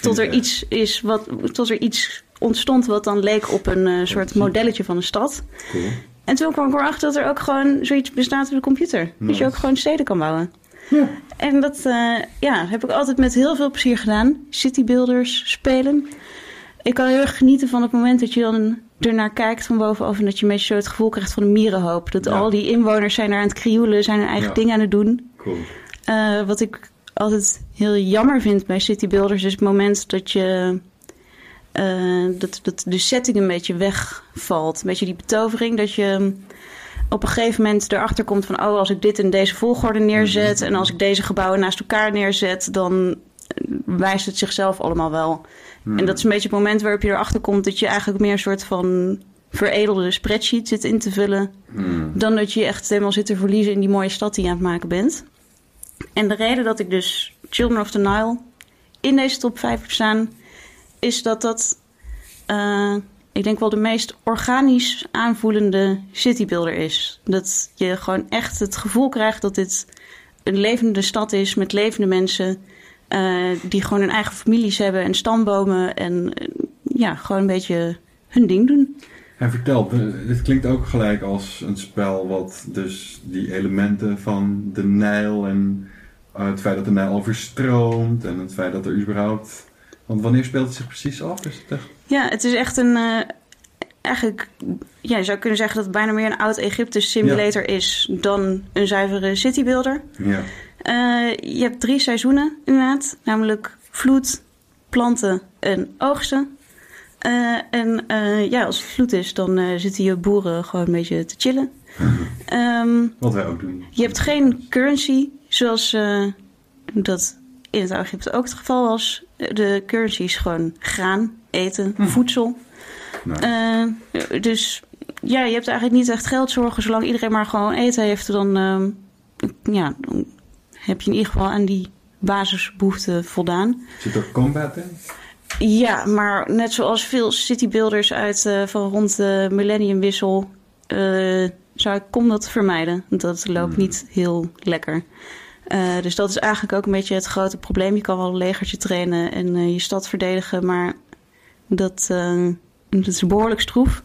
Tot er iets, is wat, tot er iets ontstond wat dan leek op een eh, soort modelletje van een stad. Cool. En toen kwam ik erachter dat er ook gewoon zoiets bestaat op de computer. Dat je ook gewoon steden kan bouwen. Ja. En dat eh, ja, heb ik altijd met heel veel plezier gedaan. Citybuilders spelen. Ik kan heel erg genieten van het moment dat je dan ernaar kijkt van bovenaf... en dat je een beetje zo het gevoel krijgt van een mierenhoop. Dat Ja. al die inwoners zijn daar aan het krioelen, zijn hun eigen Ja. ding aan het doen. Cool. Eh, wat ik altijd heel jammer vind bij citybuilders... is het moment dat je eh, dat, dat de setting een beetje wegvalt. Een beetje die betovering dat je op een gegeven moment erachter komt van... oh, als ik dit in deze volgorde neerzet... en als ik deze gebouwen naast elkaar neerzet... dan wijst het zichzelf allemaal wel. En dat is een beetje het moment waarop je erachter komt... dat je eigenlijk meer een soort van veredelde spreadsheet zit in te vullen... Dan dat je je echt helemaal zit te verliezen in die mooie stad die je aan het maken bent. En de reden dat ik dus Children of the Nile in deze top 5 heb staan... is dat dat, eh, ik denk wel de meest organisch aanvoelende citybuilder is. Dat je gewoon echt het gevoel krijgt dat dit een levende stad is met levende mensen... eh, die gewoon hun eigen families hebben en stambomen en eh, ja, gewoon een beetje hun ding doen. En vertel, dit klinkt ook gelijk als een spel wat dus die elementen van de Nijl en het feit dat de Nijl overstroomt en het feit dat er überhaupt... Want wanneer speelt het zich precies af? Is het echt... Ja, het is echt een. eh, eigenlijk, ja, je zou kunnen zeggen dat het bijna meer een oud-Egypte simulator is dan een zuivere citybuilder. Ja. Eh, je hebt drie seizoenen inderdaad, namelijk vloed, planten en oogsten. Eh, en ja, als het vloed is, dan zitten je boeren gewoon een beetje te chillen. Ehm, Wat wij ook doen. je hebt geen currency, zoals dat in het Egypte ook het geval was. De currency is gewoon graan, eten, voedsel. Nou, Eh, dus ja, je hebt eigenlijk niet echt geldzorgen. Zolang iedereen maar gewoon eten heeft, dan, ehm, ja, dan heb je in ieder geval aan die basisbehoeften voldaan. zit er combat in? Ja, maar net zoals veel citybuilders uit eh, van rond de millenniumwissel, eh zou ik kom dat vermijden. Dat loopt Hmm. niet heel lekker. Eh, dus dat is eigenlijk ook een beetje het grote probleem. Je kan wel een legertje trainen en eh, je stad verdedigen, maar dat, eh, dat is behoorlijk stroef.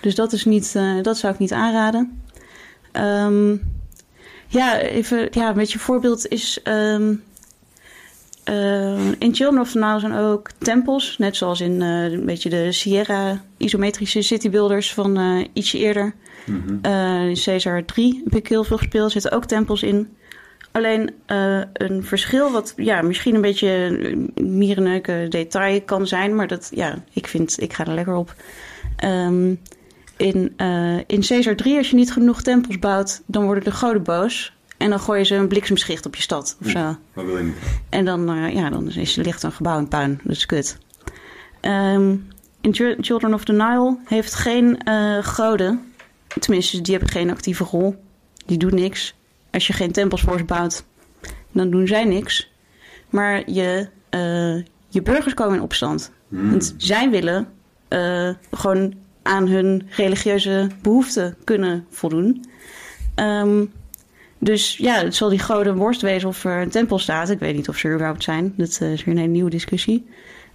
Dus dat, is niet, dat zou ik niet aanraden. Ehm, ja, even ja, een beetje een voorbeeld is. ehm, eh, in Children of the zijn ook tempels, net zoals in een beetje de Sierra isometrische citybuilders van ietsje eerder. Eh, in Caesar 3 heb ik heel veel gespeeld, zitten ook tempels in. Alleen eh, een verschil wat ja, misschien een beetje een mierenneuken detail kan zijn, maar dat ja, ik vind, ik ga er lekker op. Ehm, in, eh in Caesar 3, als je niet genoeg tempels bouwt, dan worden de goden boos. En dan gooien ze een bliksemschicht op je stad of zo. Dat wil je niet. En dan, eh, ja, dan is, ligt een gebouw in puin. Dat is kut. Ehm, in Chil- Children of the Nile heeft geen goden. Tenminste, die hebben geen actieve rol. Die doen niks. Als je geen tempels voor ze bouwt, dan doen zij niks. Maar je, eh, je burgers komen in opstand. Hmm. Want zij willen eh, gewoon aan hun religieuze behoeften kunnen voldoen. Ehm, dus ja, het zal die goden worst wezen of er een tempel staat. Ik weet niet of ze er überhaupt zijn. Dat eh, is weer een hele nieuwe discussie.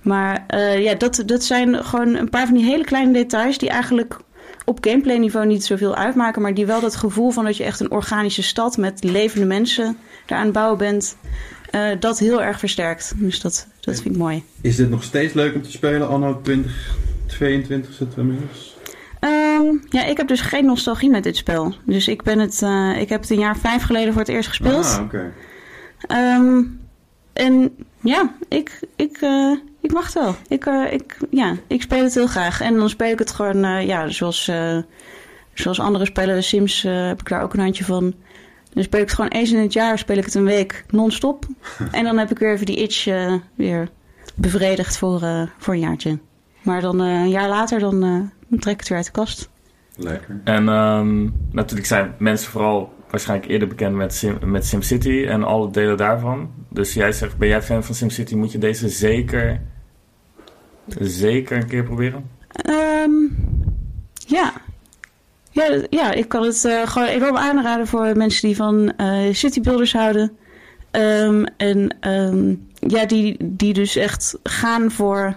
Maar ja, dat, dat zijn gewoon een paar van die hele kleine details... die eigenlijk op gameplay niveau niet zoveel uitmaken... maar die wel dat gevoel van dat je echt een organische stad... met levende mensen daar aan het bouwen bent... eh, dat heel erg versterkt. Dus dat, dat vind ik mooi. Is dit nog steeds leuk om te spelen anno 2022 zitten we inmiddels? Ja, ik heb dus geen nostalgie met dit spel. Dus ik, ben het, eh, ik heb het een jaar vijf geleden voor het eerst gespeeld. Ah, oké. Ehm, en ja, ik, ik, eh, ik mag het wel. Ik, eh, ik, ja, ik speel het heel graag. En dan speel ik het gewoon, eh, ja, zoals, eh, zoals andere spellen, Sims, eh, heb ik daar ook een handje van. Dan speel ik het gewoon eens in het jaar, speel ik het een week non-stop. en dan heb ik weer even die itch eh, weer bevredigd voor, eh, voor een jaartje. Maar dan eh, een jaar later, dan, eh, dan trek ik het weer uit de kast. Lekker. En ehm, natuurlijk zijn mensen vooral waarschijnlijk eerder bekend met, Sim, met SimCity en alle delen daarvan. Dus jij zegt, ben jij fan van SimCity? Moet je deze zeker, zeker een keer proberen? Ehm, ja. Ja, ja, ik kan het eh, gewoon enorm aanraden voor mensen die van eh citybuilders houden. Ehm, en ehm, ja, die, die dus echt gaan voor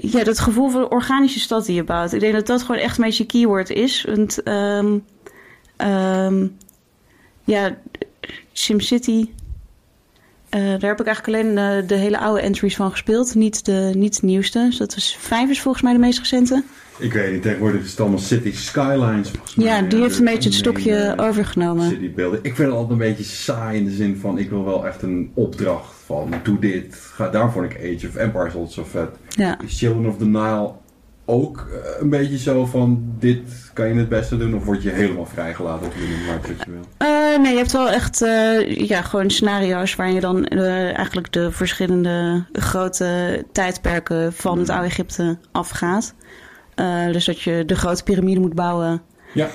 ja, dat gevoel van organische stad die je bouwt. Ik denk dat dat gewoon echt een beetje keyword is. Want ehm, ehm, ja, SimCity eh, daar heb ik eigenlijk alleen eh, de hele oude entries van gespeeld. Niet de, niet de nieuwste. Dus dat was vijf is volgens mij de meest recente. Ik weet niet, tegenwoordig is het allemaal City Skylines. volgens mij. Ja, die heeft een Dus beetje het stokje nee, nee. overgenomen. Citybeelden. Ik vind het altijd een beetje saai in de zin van, ik wil wel echt een opdracht van, doe dit. Ga, daarom vond ik Age of Empires altijd zo vet. Ja. Is Children of the Nile ook eh, een beetje zo van, dit kan je het beste doen? Of word je helemaal vrijgelaten of je maar wat je wil? Eh, nee, je hebt wel echt eh, ja, gewoon scenario's waarin je dan eh, eigenlijk de verschillende grote tijdperken van het oude Egypte afgaat. Dus dat je de grote piramide moet bouwen. Ja,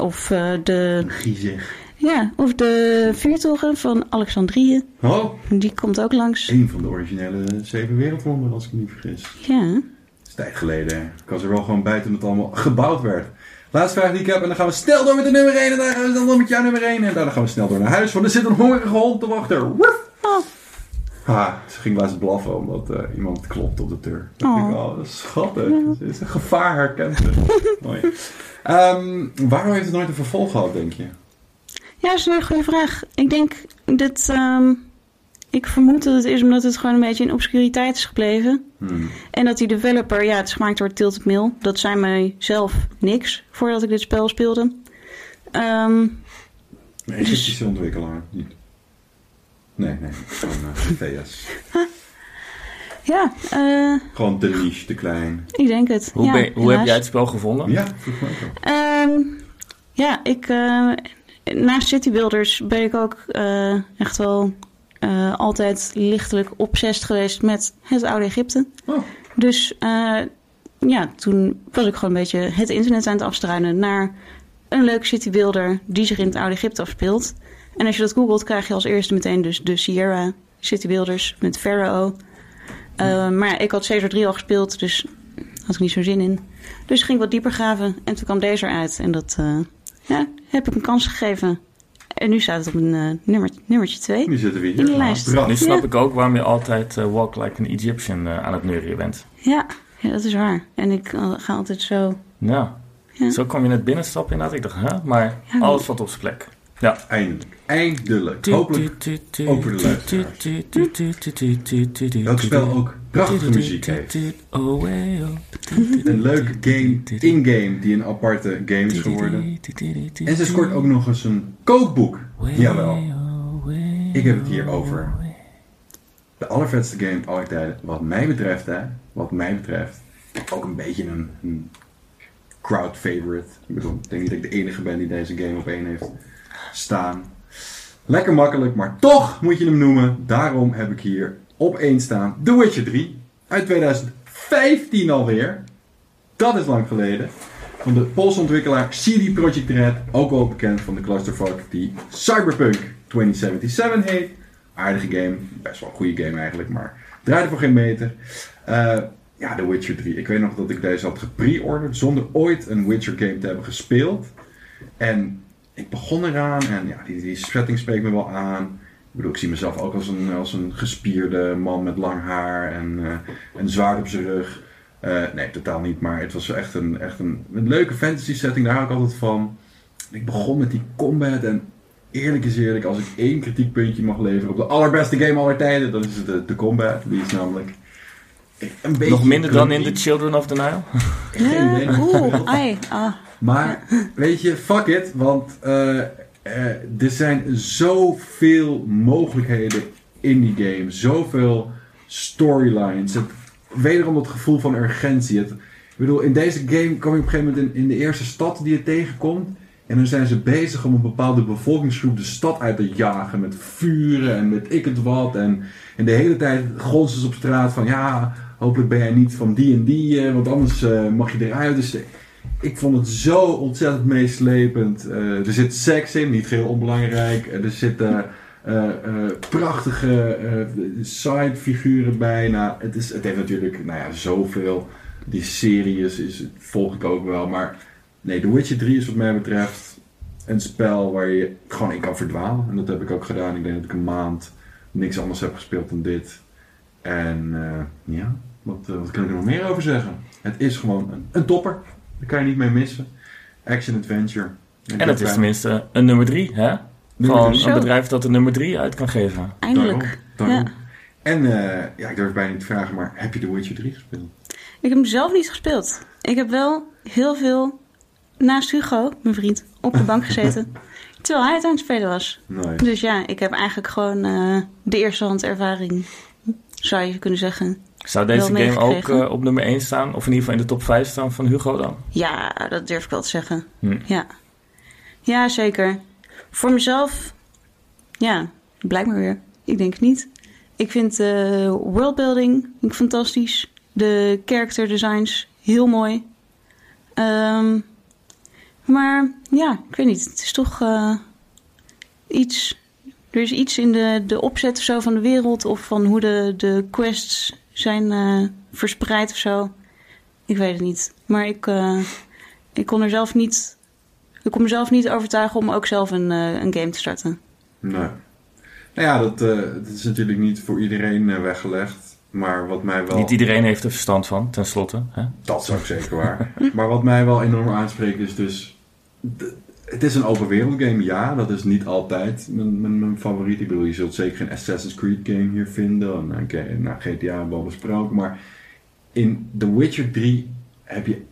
of, de, Griezig. ja, of de vuurtoren van Alexandrië. Oh, Die komt ook langs. een van de originele zeven wereldwonderen, als ik me niet vergis. Ja. Dat is tijd geleden. Ik was er wel gewoon bij toen het allemaal gebouwd werd. Laatste vraag die ik heb. En dan gaan we snel door met de nummer 1. En dan gaan we snel door met jouw nummer 1. En daarna gaan we snel door naar huis. Want er zit een hongerige hond te wachten. Oh, Ha, ze ging laatst blaffen omdat eh, iemand klopt op de deur. Dan Oh. denk ik, oh, dat is schattig. Is een gevaar herkend. Mooi. Ehm, waarom heeft het nooit een vervolg gehad, denk je? Ja, dat is een hele goede vraag. Ik denk dat. ehm, ik vermoed dat het is omdat het gewoon een beetje in obscuriteit is gebleven. Hmm. En dat die developer, ja, het is gemaakt door Tilted Mill. Dat zei mij zelf niks voordat ik dit spel speelde. Ehm, Een Egyptische ontwikkelaar. Niet. Nee, nee. Gewoon eh, VS. ja, eh, Gewoon te niche, te klein. ik denk het. Hoe, ja, ben- hoe heb jij het spel gevonden? Ja, vroeg me ook. Ehm, ja, ik. eh, naast City Builders ben ik ook eh, echt wel eh, altijd lichtelijk obsessed geweest met het oude Egypte. Oh. Dus eh, ja, toen was ik gewoon een beetje het internet aan het afstruinen naar een leuke citybuilder die zich in het oude Egypte afspeelt. En als je dat googelt, krijg je als eerste meteen dus de Sierra citybuilders met Pharaoh. Eh, maar ik had Caesar 3 al gespeeld, dus had ik niet zo zin in. Dus ging ik wat dieper graven en toen kwam deze eruit. En dat ja, heb ik een kans gegeven. En nu staat het op een eh, nummer, nummertje 2. Nu zitten we hier. In de lijst. Nu snap Ja. ik ook waarom je altijd eh, walk like an Egyptian eh, aan het neurien bent. Ja, ja, dat is waar. En ik ga altijd zo. Nou, Ja. zo kwam je net binnenstappen inderdaad. Ik dacht, hè? Maar Ja. alles valt op zijn plek. Ja. Eindelijk. Eindelijk. Hopelijk ook voor de luisteraars. Welk spel ook prachtige muziek heeft. Oh, oh. Een leuke game, in-game, die een aparte game is geworden. En ze scoort ook nog eens een kookboek. Jawel. Ik heb het hier over de allervetste game aller tijden. Wat mij betreft, hè. Wat mij betreft. Ook een beetje een, een crowd favorite. Ik bedoel, ik denk niet dat ik de enige ben die deze game op één heeft staan. Lekker makkelijk, maar toch moet je hem noemen. Daarom heb ik hier op één staan The Witcher 3. Uit 2015 alweer. Dat is lang geleden. Van de Poolse ontwikkelaar CD Projekt Red. Ook wel bekend van de clusterfuck die Cyberpunk 2077 heet. Aardige game. Best wel een goede game eigenlijk, maar draaide voor geen meter. Eh, ja, The Witcher 3. Ik weet nog dat ik deze had gepre-orderd zonder ooit een Witcher game te hebben gespeeld. En ik begon eraan en ja, die, die setting spreekt me wel aan. Ik bedoel, ik zie mezelf ook als een, als een gespierde man met lang haar en eh, een zwaard op zijn rug. Eh, nee, totaal niet, maar het was echt een, echt een, een leuke fantasy setting, daar hou ik altijd van. Ik begon met die combat en eerlijk is eerlijk, als ik één kritiekpuntje mag leveren op de allerbeste game aller tijden, dan is het de, de combat. Die is namelijk een beetje Nog minder dan in. The Children of the Nile? Geen idee. Oeh, ai, ah. Maar weet je, fuck it, want eh, eh, er zijn zoveel mogelijkheden in die game, zoveel storylines. Het, wederom dat gevoel van urgentie. Het, ik bedoel, in deze game kom je op een gegeven moment in, de eerste stad die je tegenkomt. En dan zijn ze bezig om een bepaalde bevolkingsgroep de stad uit te jagen met vuren en met ik het wat. En, en de hele tijd gonzen ze op straat van ja, hopelijk ben jij niet van die en die, eh, want anders mag je eruit. Dus ik vond het zo ontzettend meeslepend. Eh, er zit seks in, niet geheel onbelangrijk. Eh, er zitten eh, prachtige sidefiguren bij. Nou, het, is, het heeft natuurlijk nou ja, zoveel. Die serie is, volg ik ook wel. Maar nee, The Witcher 3 is wat mij betreft een spel waar je gewoon in kan verdwalen. En dat heb ik ook gedaan. Ik denk dat ik een maand niks anders heb gespeeld dan dit. En ja, wat, wat kan ik er nog meer over zeggen? Het is gewoon een, een topper. Daar kan je niet mee missen. Action Adventure. En het is tenminste een nummer 3, hè? Nummer Van drie. een Zo. bedrijf dat een nummer 3 uit kan geven. Eindelijk. Daarom, daarom. Ja. En eh, ja, ik durf bijna niet te vragen, maar heb je The Witcher 3 gespeeld? Ik heb hem zelf niet gespeeld. Ik heb wel heel veel naast Hugo, mijn vriend, op de bank gezeten. terwijl hij het aan het spelen was. Nice. Dus ja, ik heb eigenlijk gewoon eh, de eerste hand ervaring, zou je kunnen zeggen. Zou deze game ook eh, op nummer 1 staan? Of in ieder geval in de top 5 staan van Hugo dan? Ja, dat durf ik wel te zeggen. Hm. Ja. ja, zeker. Voor mezelf, ja, blijkt maar weer. Ik denk het niet. Ik vind de worldbuilding vind ik fantastisch. De character designs heel mooi. Ehm, maar ja, ik weet niet. Het is toch eh, iets. Er is iets in de, de opzet of zo van de wereld. Of van hoe de, de quests zijn eh, verspreid of zo. Ik weet het niet. Maar ik, eh, ik kon er zelf niet. Ik kon mezelf niet overtuigen om ook zelf een, eh, een game te starten. Nee. Nou ja, dat, eh, dat is natuurlijk niet voor iedereen eh, weggelegd. Maar wat mij wel... Niet iedereen heeft er verstand van, tenslotte. Hè? Dat is ook zeker waar. maar wat mij wel enorm aanspreekt is dus... de- het is een open wereld game, ja. Dat is niet altijd mijn, mijn, mijn favoriet. Ik bedoel, je zult zeker geen Assassin's Creed game hier vinden. En, GTA hebben we besproken. Maar in The Witcher 3 heb je,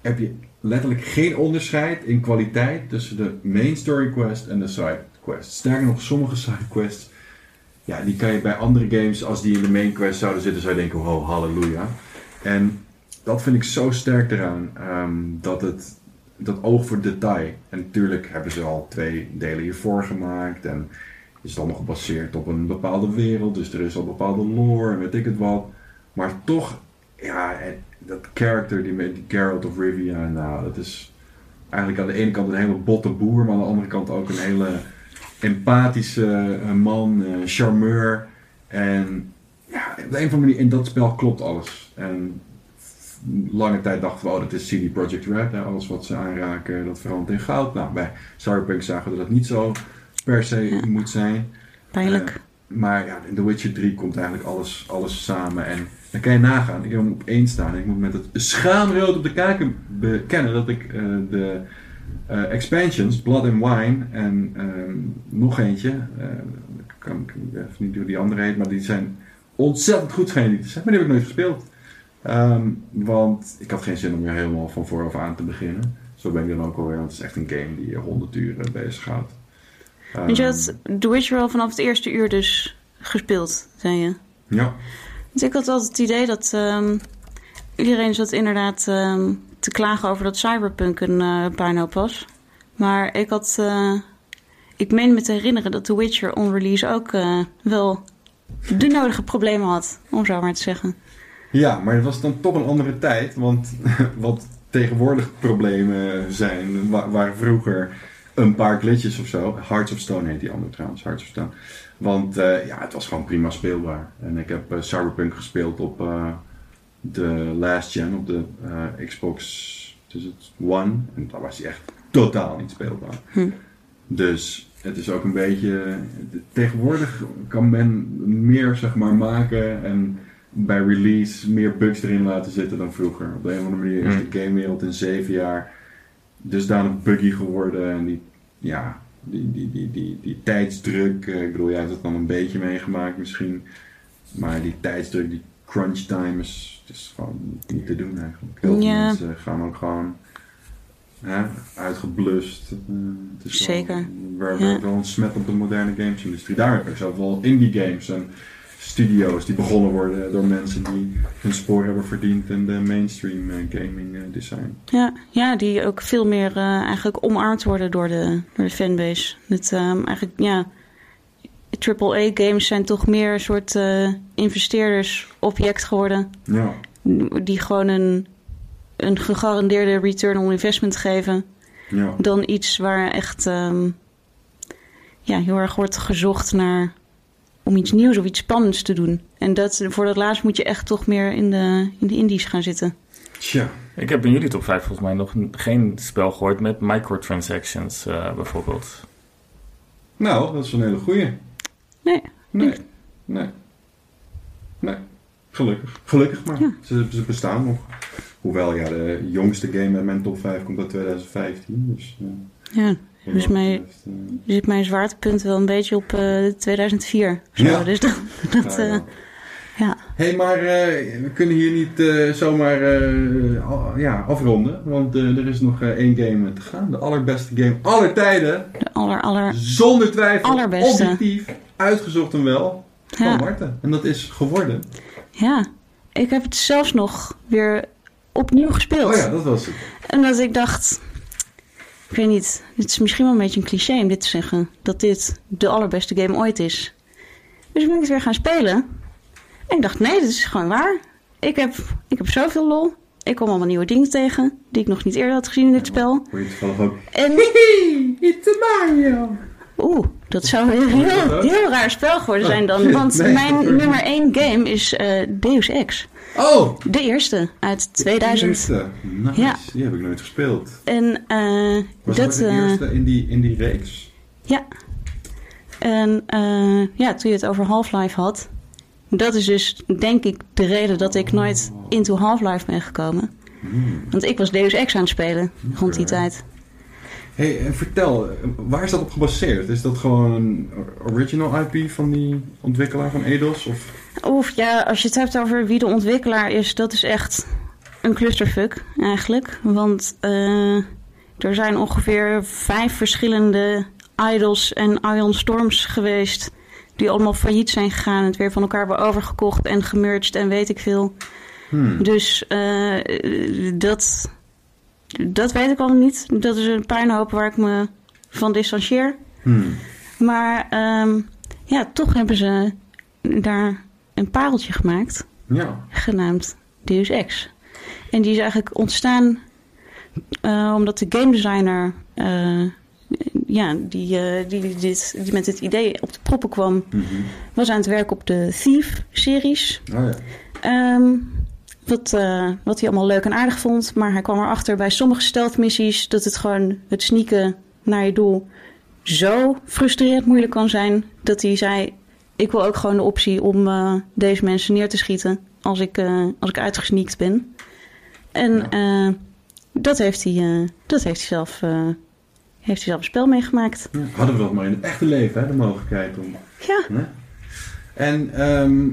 heb je letterlijk geen onderscheid in kwaliteit... tussen de main story quest en de side quest. Sterker nog, sommige side quests... Ja, die kan je bij andere games, als die in de main quest zouden zitten, zou je denken, oh, halleluja. En dat vind ik zo sterk eraan, ehm, dat het, dat oog voor detail. En natuurlijk hebben ze al twee delen hiervoor gemaakt en is het allemaal gebaseerd op een bepaalde wereld, dus er is al bepaalde lore en weet ik het wat. Maar toch, ja, en dat character, die, die Geralt of Rivia, nou, dat is eigenlijk aan de ene kant een hele botte boer, maar aan de andere kant ook een hele empathische eh, man, eh, charmeur. En ja, op de een of andere manier in dat spel klopt alles. En lange tijd dachten we, oh, dat is CD Projekt Red. Hè, alles wat ze aanraken, dat verandert in goud. Nou, bij Cyberpunk zagen we dat dat niet zo per se Ja. moet zijn. Pijnlijk. Eh, maar ja, in The Witcher 3 komt eigenlijk alles, alles samen. En dan kan je nagaan. Ik heb hem op één staan. En ik moet met het schaamrood op de kaken bekennen dat ik eh, de eh, expansions, Blood and Wine en ehm, nog eentje. kan ik even niet hoe die andere heet, maar die zijn ontzettend goed schijnen die te zijn. Maar die heb ik nooit gespeeld. Ehm, want ik had geen zin om weer helemaal van vooraf aan te beginnen. Zo ben ik dan ook alweer, want het is echt een game die je 100 uur eh, bezighoudt. Want je Ehm, had The Witcher al vanaf het eerste uur dus gespeeld, zei je. Ja, Want ik had altijd het idee dat ehm, iedereen zat inderdaad ehm, te klagen over dat Cyberpunk een puinhoop was. Maar ik had, eh, ik meen me te herinneren dat The Witcher on release ook eh, wel de nodige problemen had, om zo maar te zeggen. Ja, maar het was dan toch een andere tijd. Want wat tegenwoordig problemen zijn, wa- waren vroeger een paar glitches of zo. Hearts of Stone heet die andere trouwens, Hearts of Stone. Want eh, ja, het was gewoon prima speelbaar. En ik heb eh, Cyberpunk gespeeld op eh, de last gen, op de Xbox is het One. En daar was hij echt totaal niet speelbaar. Hm. Dus het is ook een beetje... Tegenwoordig kan men meer, zeg maar, maken en bij release meer bugs erin laten zitten dan vroeger. Op de een of andere manier is Hmm. de gamewereld in zeven jaar dusdanig buggy geworden. En die, ja, die, die, die, die, die tijdsdruk, eh, ik bedoel, jij hebt het dan een beetje meegemaakt misschien. Maar die tijdsdruk, die crunch time is, gewoon niet te doen eigenlijk. Heel veel Ja. mensen gaan ook gewoon hè, uitgeblust. Eh, het is wel- Zeker. we hebben Ja. wel een smet op de moderne gamesindustrie. Daar heb je zoveel indie games en studio's die begonnen worden door mensen die hun spoor hebben verdiend in de mainstream eh, gaming eh, design. Ja, ja die ook veel meer eh, eigenlijk omarmd worden door de, door de fanbase. Het, ehm, eigenlijk, ja, AAA-games zijn toch meer een soort eh, investeerdersobject geworden. Ja, Die gewoon een, een gegarandeerde return on investment geven. ja. Dan iets waar echt ehm, ja, heel erg wordt gezocht naar om iets nieuws of iets spannends te doen. En dat, voor dat laatste moet je echt toch meer in de, in de indies gaan zitten. Tja. Ik heb in jullie top 5 volgens mij nog geen spel gehoord met microtransactions eh, bijvoorbeeld. Nou, dat is een hele goeie. Nee. Nee. Nee. Nee. Gelukkig. Gelukkig maar. Ja. Ze, ze bestaan nog. Hoewel, ja, de jongste game met mijn top 5 komt uit 2015. Dus, eh, Ja, Dus dat mij- betreft, eh, zit mijn zwaartepunt wel een beetje op eh, 2004. of Zo. Ja. Dus dat, dat, eh, ja. Hey, maar eh, we kunnen hier niet zomaar ja, afronden. Want er is nog één game te gaan. De allerbeste game aller tijden. De aller, aller... Zonder twijfel. Allerbeste. Objectief. Uitgezocht en wel. Van. Marten. En dat is geworden. ja. Ik heb het zelfs nog weer opnieuw gespeeld. Oh ja, dat was het. En dat ik dacht... Ik weet niet, het is misschien wel een beetje een cliché om dit te zeggen. Dat dit de allerbeste game ooit is. Dus ben ik het weer gaan spelen. En ik dacht, nee, dit is gewoon waar. Ik heb, ik heb zoveel lol. Ik kom allemaal nieuwe dingen tegen. Die ik nog niet eerder had gezien in dit spel. Hoor je toevallig ook. En It's a Mario. oeh, dat zou weer een heel, heel raar spel geworden zijn dan. Want nee. mijn nummer 1 game is eh, Deus Ex. Oh! De eerste uit 2000. Eerste. Nice. Ja. Die heb ik nooit gespeeld. En eh, Was dat... dat de eh, eerste in die, in die reeks? Ja. En eh, ja, toen je het over Half-Life had. Dat is dus denk ik de reden dat ik nooit into Half-Life ben gekomen. Want ik was Deus Ex aan het spelen rond die tijd. hey, en vertel, waar is dat op gebaseerd? Is dat gewoon een original IP van die ontwikkelaar van Eidos? Of... Oef, ja, als je het hebt over wie de ontwikkelaar is, dat is echt een clusterfuck eigenlijk. Want eh, er zijn ongeveer vijf verschillende Idols en Ion Storms geweest. Die allemaal failliet zijn gegaan en het weer van elkaar hebben overgekocht en gemerged en weet ik veel. Hmm. Dus eh, dat, dat weet ik allemaal niet. Dat is een puinhoop waar ik me van distancieer. Hmm. Maar ehm, ja, toch hebben ze daar een pareltje gemaakt, Ja. genaamd Deus Ex. En die is eigenlijk ontstaan eh, omdat de game designer, eh, ja, die, eh, die, dit, die met dit idee op de proppen kwam, Mhm. was aan het werk op de Thief-series. Oh ja. Ehm, wat, wat hij allemaal leuk en aardig vond. Maar hij kwam erachter bij sommige stealth-missies dat het gewoon het sneaken naar je doel zo frustrerend moeilijk kan zijn. Dat hij zei: Ik wil ook gewoon de optie om eh, deze mensen neer te schieten als ik, eh, als ik uitgesneakt ben. En Ja. eh, dat, heeft hij, dat heeft hij zelf. heeft hij zelf een spel meegemaakt. Ja. Hadden we dat maar in het echte leven, hè, de mogelijkheid om... Ja, Hè? En ehm,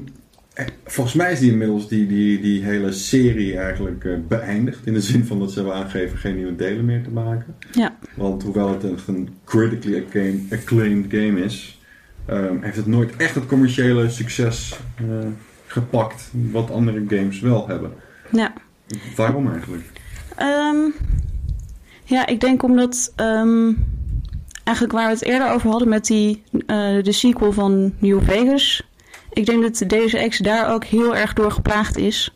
eh, volgens mij is die inmiddels die, die, die hele serie eigenlijk beëindigd. In de zin van dat ze hebben aangegeven geen nieuwe delen meer te maken. ja, Want hoewel het echt een critically acclaim- acclaimed game is, ehm, heeft het nooit echt het commerciële succes eh, gepakt. Wat andere games wel hebben. ja. Waarom eigenlijk? Ehm, ja, ik denk omdat ehm, eigenlijk waar we het eerder over hadden met die, eh, de sequel van New Vegas. Ik denk dat deze Ex daar ook heel erg door geplaagd is.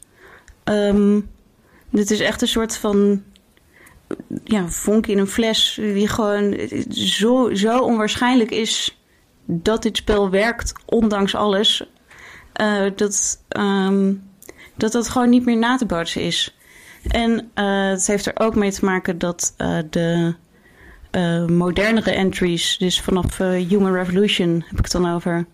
Dit is echt een soort van ja, vonk in een fles die gewoon zo, zo onwaarschijnlijk is dat dit spel werkt, ondanks alles. eh, dat, ehm, dat dat gewoon niet meer na te bootsen is. En eh, het heeft er ook mee te maken dat eh, de modernere entries, dus vanaf Human Revolution heb ik het dan over,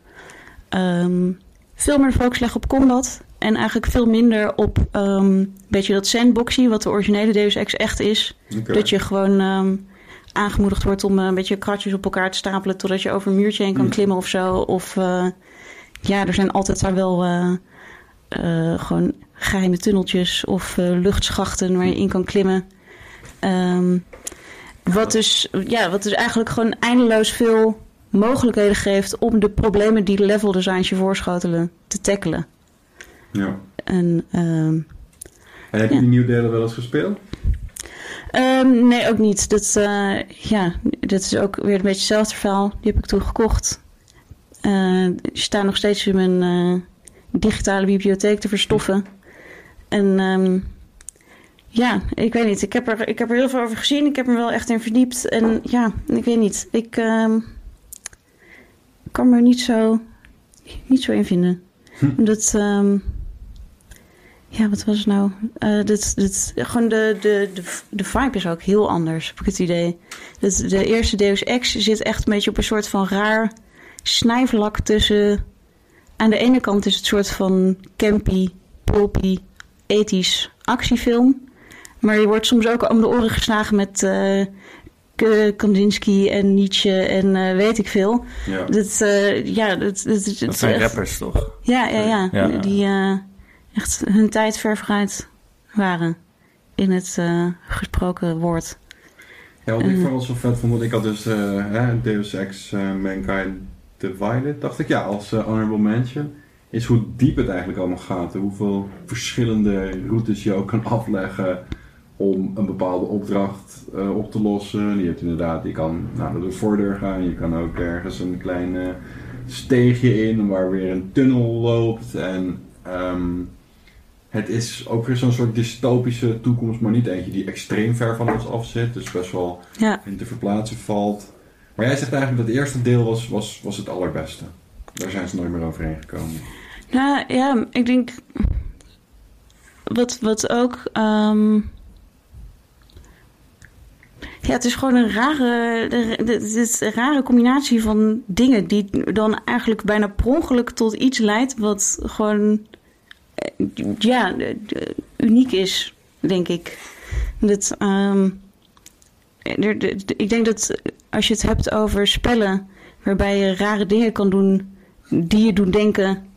ehm, veel meer de focus leggen op combat. En eigenlijk veel minder op ehm, een beetje dat sandboxy, wat de originele Deus Ex echt is. Dat je gewoon aangemoedigd wordt om eh, een beetje kratjes op elkaar te stapelen totdat je over een muurtje heen kan Hmm. klimmen of zo. Of eh, ja, er zijn altijd daar wel eh, gewoon geheime tunneltjes of luchtschachten waar je in kan klimmen. Ehm, wat, dus, ja, wat dus eigenlijk gewoon eindeloos veel mogelijkheden geeft om de problemen die de level designs je voorschotelen te tackelen. Ja. En ehm, En heb je Ja. die nieuwe delen wel eens gespeeld? Ehm, nee, ook niet. Dat, eh, ja, dat is ook weer een beetje hetzelfde verhaal. Die heb ik toen gekocht. Eh, die staan nog steeds in mijn eh, digitale bibliotheek te verstoffen. En ehm, ja, ik weet niet. Ik heb, er, ik heb er heel veel over gezien. Ik heb me wel echt in verdiept. En ja, ik weet niet. Ik ehm, kan me er niet zo, niet zo in vinden. Hm. Dat... ja, wat was het nou? Eh dit, dit, gewoon de, de, de, de vibe is ook heel anders, heb ik het idee. Dat de eerste Deus Ex zit echt een beetje op een soort van raar snijvlak tussen... Aan de ene kant is het een soort van campy, pulpy, ethisch actiefilm. Maar je wordt soms ook om de oren geslagen met K- Kandinsky en Nietzsche en eh, weet ik veel. Ja. Dat, eh, ja, dat, dat, dat, Dat zijn echt- rappers toch? Ja, ja, ja. Ja. Die echt hun tijd ver vooruit waren in het eh, gesproken woord. Ja, wat ik vooral zo vet vond, want ik had dus hè, Deus Ex eh, Mankind Divided, dacht ik ja, als honorable mention, is hoe diep het eigenlijk allemaal gaat. en Hoeveel verschillende routes je ook kan afleggen om een bepaalde opdracht op te lossen. Je hebt inderdaad, je kan nou, door de voordeur gaan, je kan ook ergens een klein steegje in waar weer een tunnel loopt. En ehm, het is ook weer zo'n soort dystopische toekomst, maar niet eentje die extreem ver van ons af zit. Dus best wel Ja, in te verplaatsen valt. Maar jij zegt eigenlijk dat het eerste deel was, was, was het allerbeste. Daar zijn ze nooit meer overheen gekomen. nou ja, ik denk. Wat, wat ook. ehm, ja, het is gewoon een rare, een rare combinatie van dingen die dan eigenlijk bijna per ongeluk tot iets leidt wat gewoon ja, de- de- uniek is, denk ik. Dat, ehm, ik denk dat als je het hebt over spellen waarbij je rare dingen kan doen die je doen denken: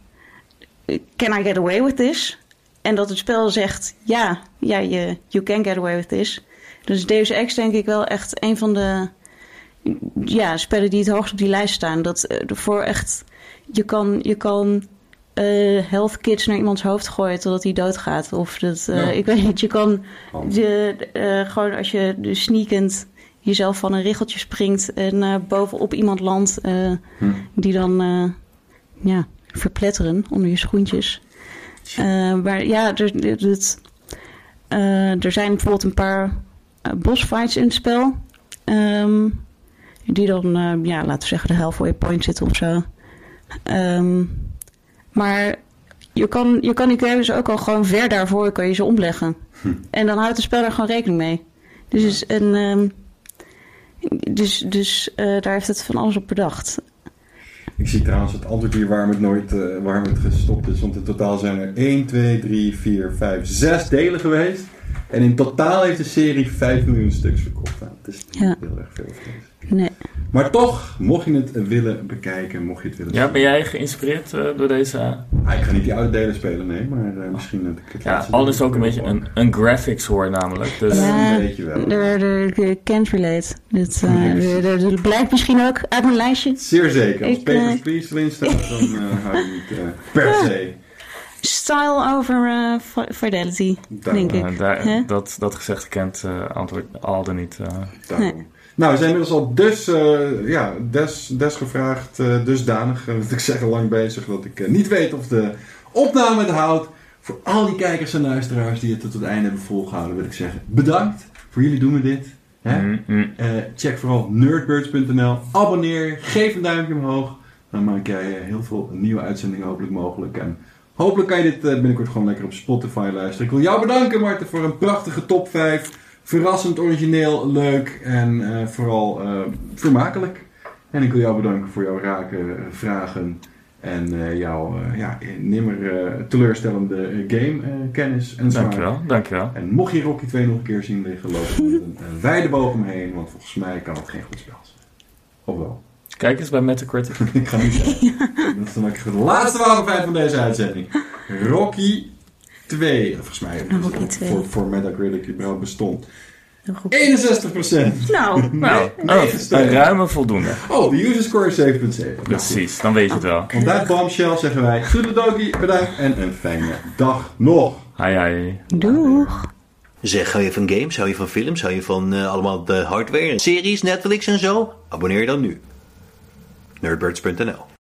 Can I get away with this? En dat het spel zegt: Ja, ja je, you can get away with this. Dus Deus Ex denk ik wel echt een van de ja, spellen die het hoogst op die lijst staan. Dat eh, voor echt, je kan, je kan eh, health kits naar iemands hoofd gooien totdat hij doodgaat. Of dat, eh, Ja. ik weet niet, je kan eh, gewoon als je dus sneakend jezelf van een richeltje springt en bovenop iemand landt, Hm. die dan ja, verpletteren onder je schoentjes. Maar ja, er, het, eh, er zijn bijvoorbeeld een paar bossfights in het spel. ehm, die dan, ja, laten we zeggen, de halfway point zitten of zo. Ehm, maar je kan, je kan die keuzes ook al gewoon ver daarvoor kan je ze omleggen. Hm. En dan houdt de speler gewoon rekening mee. Dus, is een, ehm, dus, dus eh, daar heeft het van alles op bedacht. Ik zie trouwens het antwoord hier waarom het nooit eh, waarom het gestopt is. Want in totaal zijn er 1, 2, 3, 4, 5, 6 delen geweest. En in totaal heeft de serie 5 miljoen stuks verkocht. Nou, dat is niet Ja. heel erg veel. Nee. Maar toch, mocht je het willen bekijken, mocht je het willen Ja, zien. ben jij geïnspireerd eh, door deze? Ah, ik ga niet die oude delen spelen, nee. Maar eh, misschien dat ik het Ja, alles deel ook een beetje een, een graphics hoor namelijk. Dus Ja. Een beetje wel. Er can't relate. Dat, eh, er blijkt misschien ook uit mijn lijstje. Zeer zeker. Als Ik, Papers, eh, Please erin staat, dan eh hou je niet eh, per se. Style over fi- fidelity, denk ik. daar, dat, dat gezegd kent eh antwoord Alde niet. eh. Daarom. Nou, we zijn inmiddels al dus, eh, ja, des, des gevraagd, eh, dusdanig, wat ik zeg, lang bezig, dat ik niet weet of de opname het houdt. Voor al die kijkers en luisteraars die het tot het einde hebben volgehouden, wil ik zeggen bedankt. Voor jullie doen we dit. Hè? Mm, mm. Eh, check vooral nerdbirds.nl. Abonneer, geef een duimpje omhoog. Dan maak jij heel veel nieuwe uitzendingen hopelijk mogelijk. En hopelijk kan je dit eh, binnenkort gewoon lekker op Spotify luisteren. Ik wil jou bedanken, Marten, voor een prachtige top 5. Verrassend, origineel, leuk en eh, vooral eh, vermakelijk. En ik wil jou bedanken voor jouw rake eh, vragen en jouw ja, nimmer teleurstellende eh, game eh, kennis en smaak. Dankjewel, dankjewel. En mocht je Rocky 2 nog een keer zien liggen, loop met een, een wijde boog omheen, want volgens mij kan het geen goed spel zijn. Of wel? Kijk eens bij Metacritic. Ik ga niet zeggen. Dat is dan ook de laatste wapenfeit van deze uitzending. Rocky 2. Volgens mij Rocky 2. voor, voor Metacritic überhaupt bestond. Heel goed. 61%. Nou, Nou, Nee, oh, een ruime voldoende. Oh, de user score is 7.7. Precies, dan weet je het wel. Van dat bombshell zeggen wij Toedeledokie, bedankt en een fijne dag nog. Hai hai. doeg. Zeg, hou je van games, hou je van films, hou je van eh, allemaal de hardware, series, Netflix en zo? Abonneer je dan nu. Nerdbirds.nl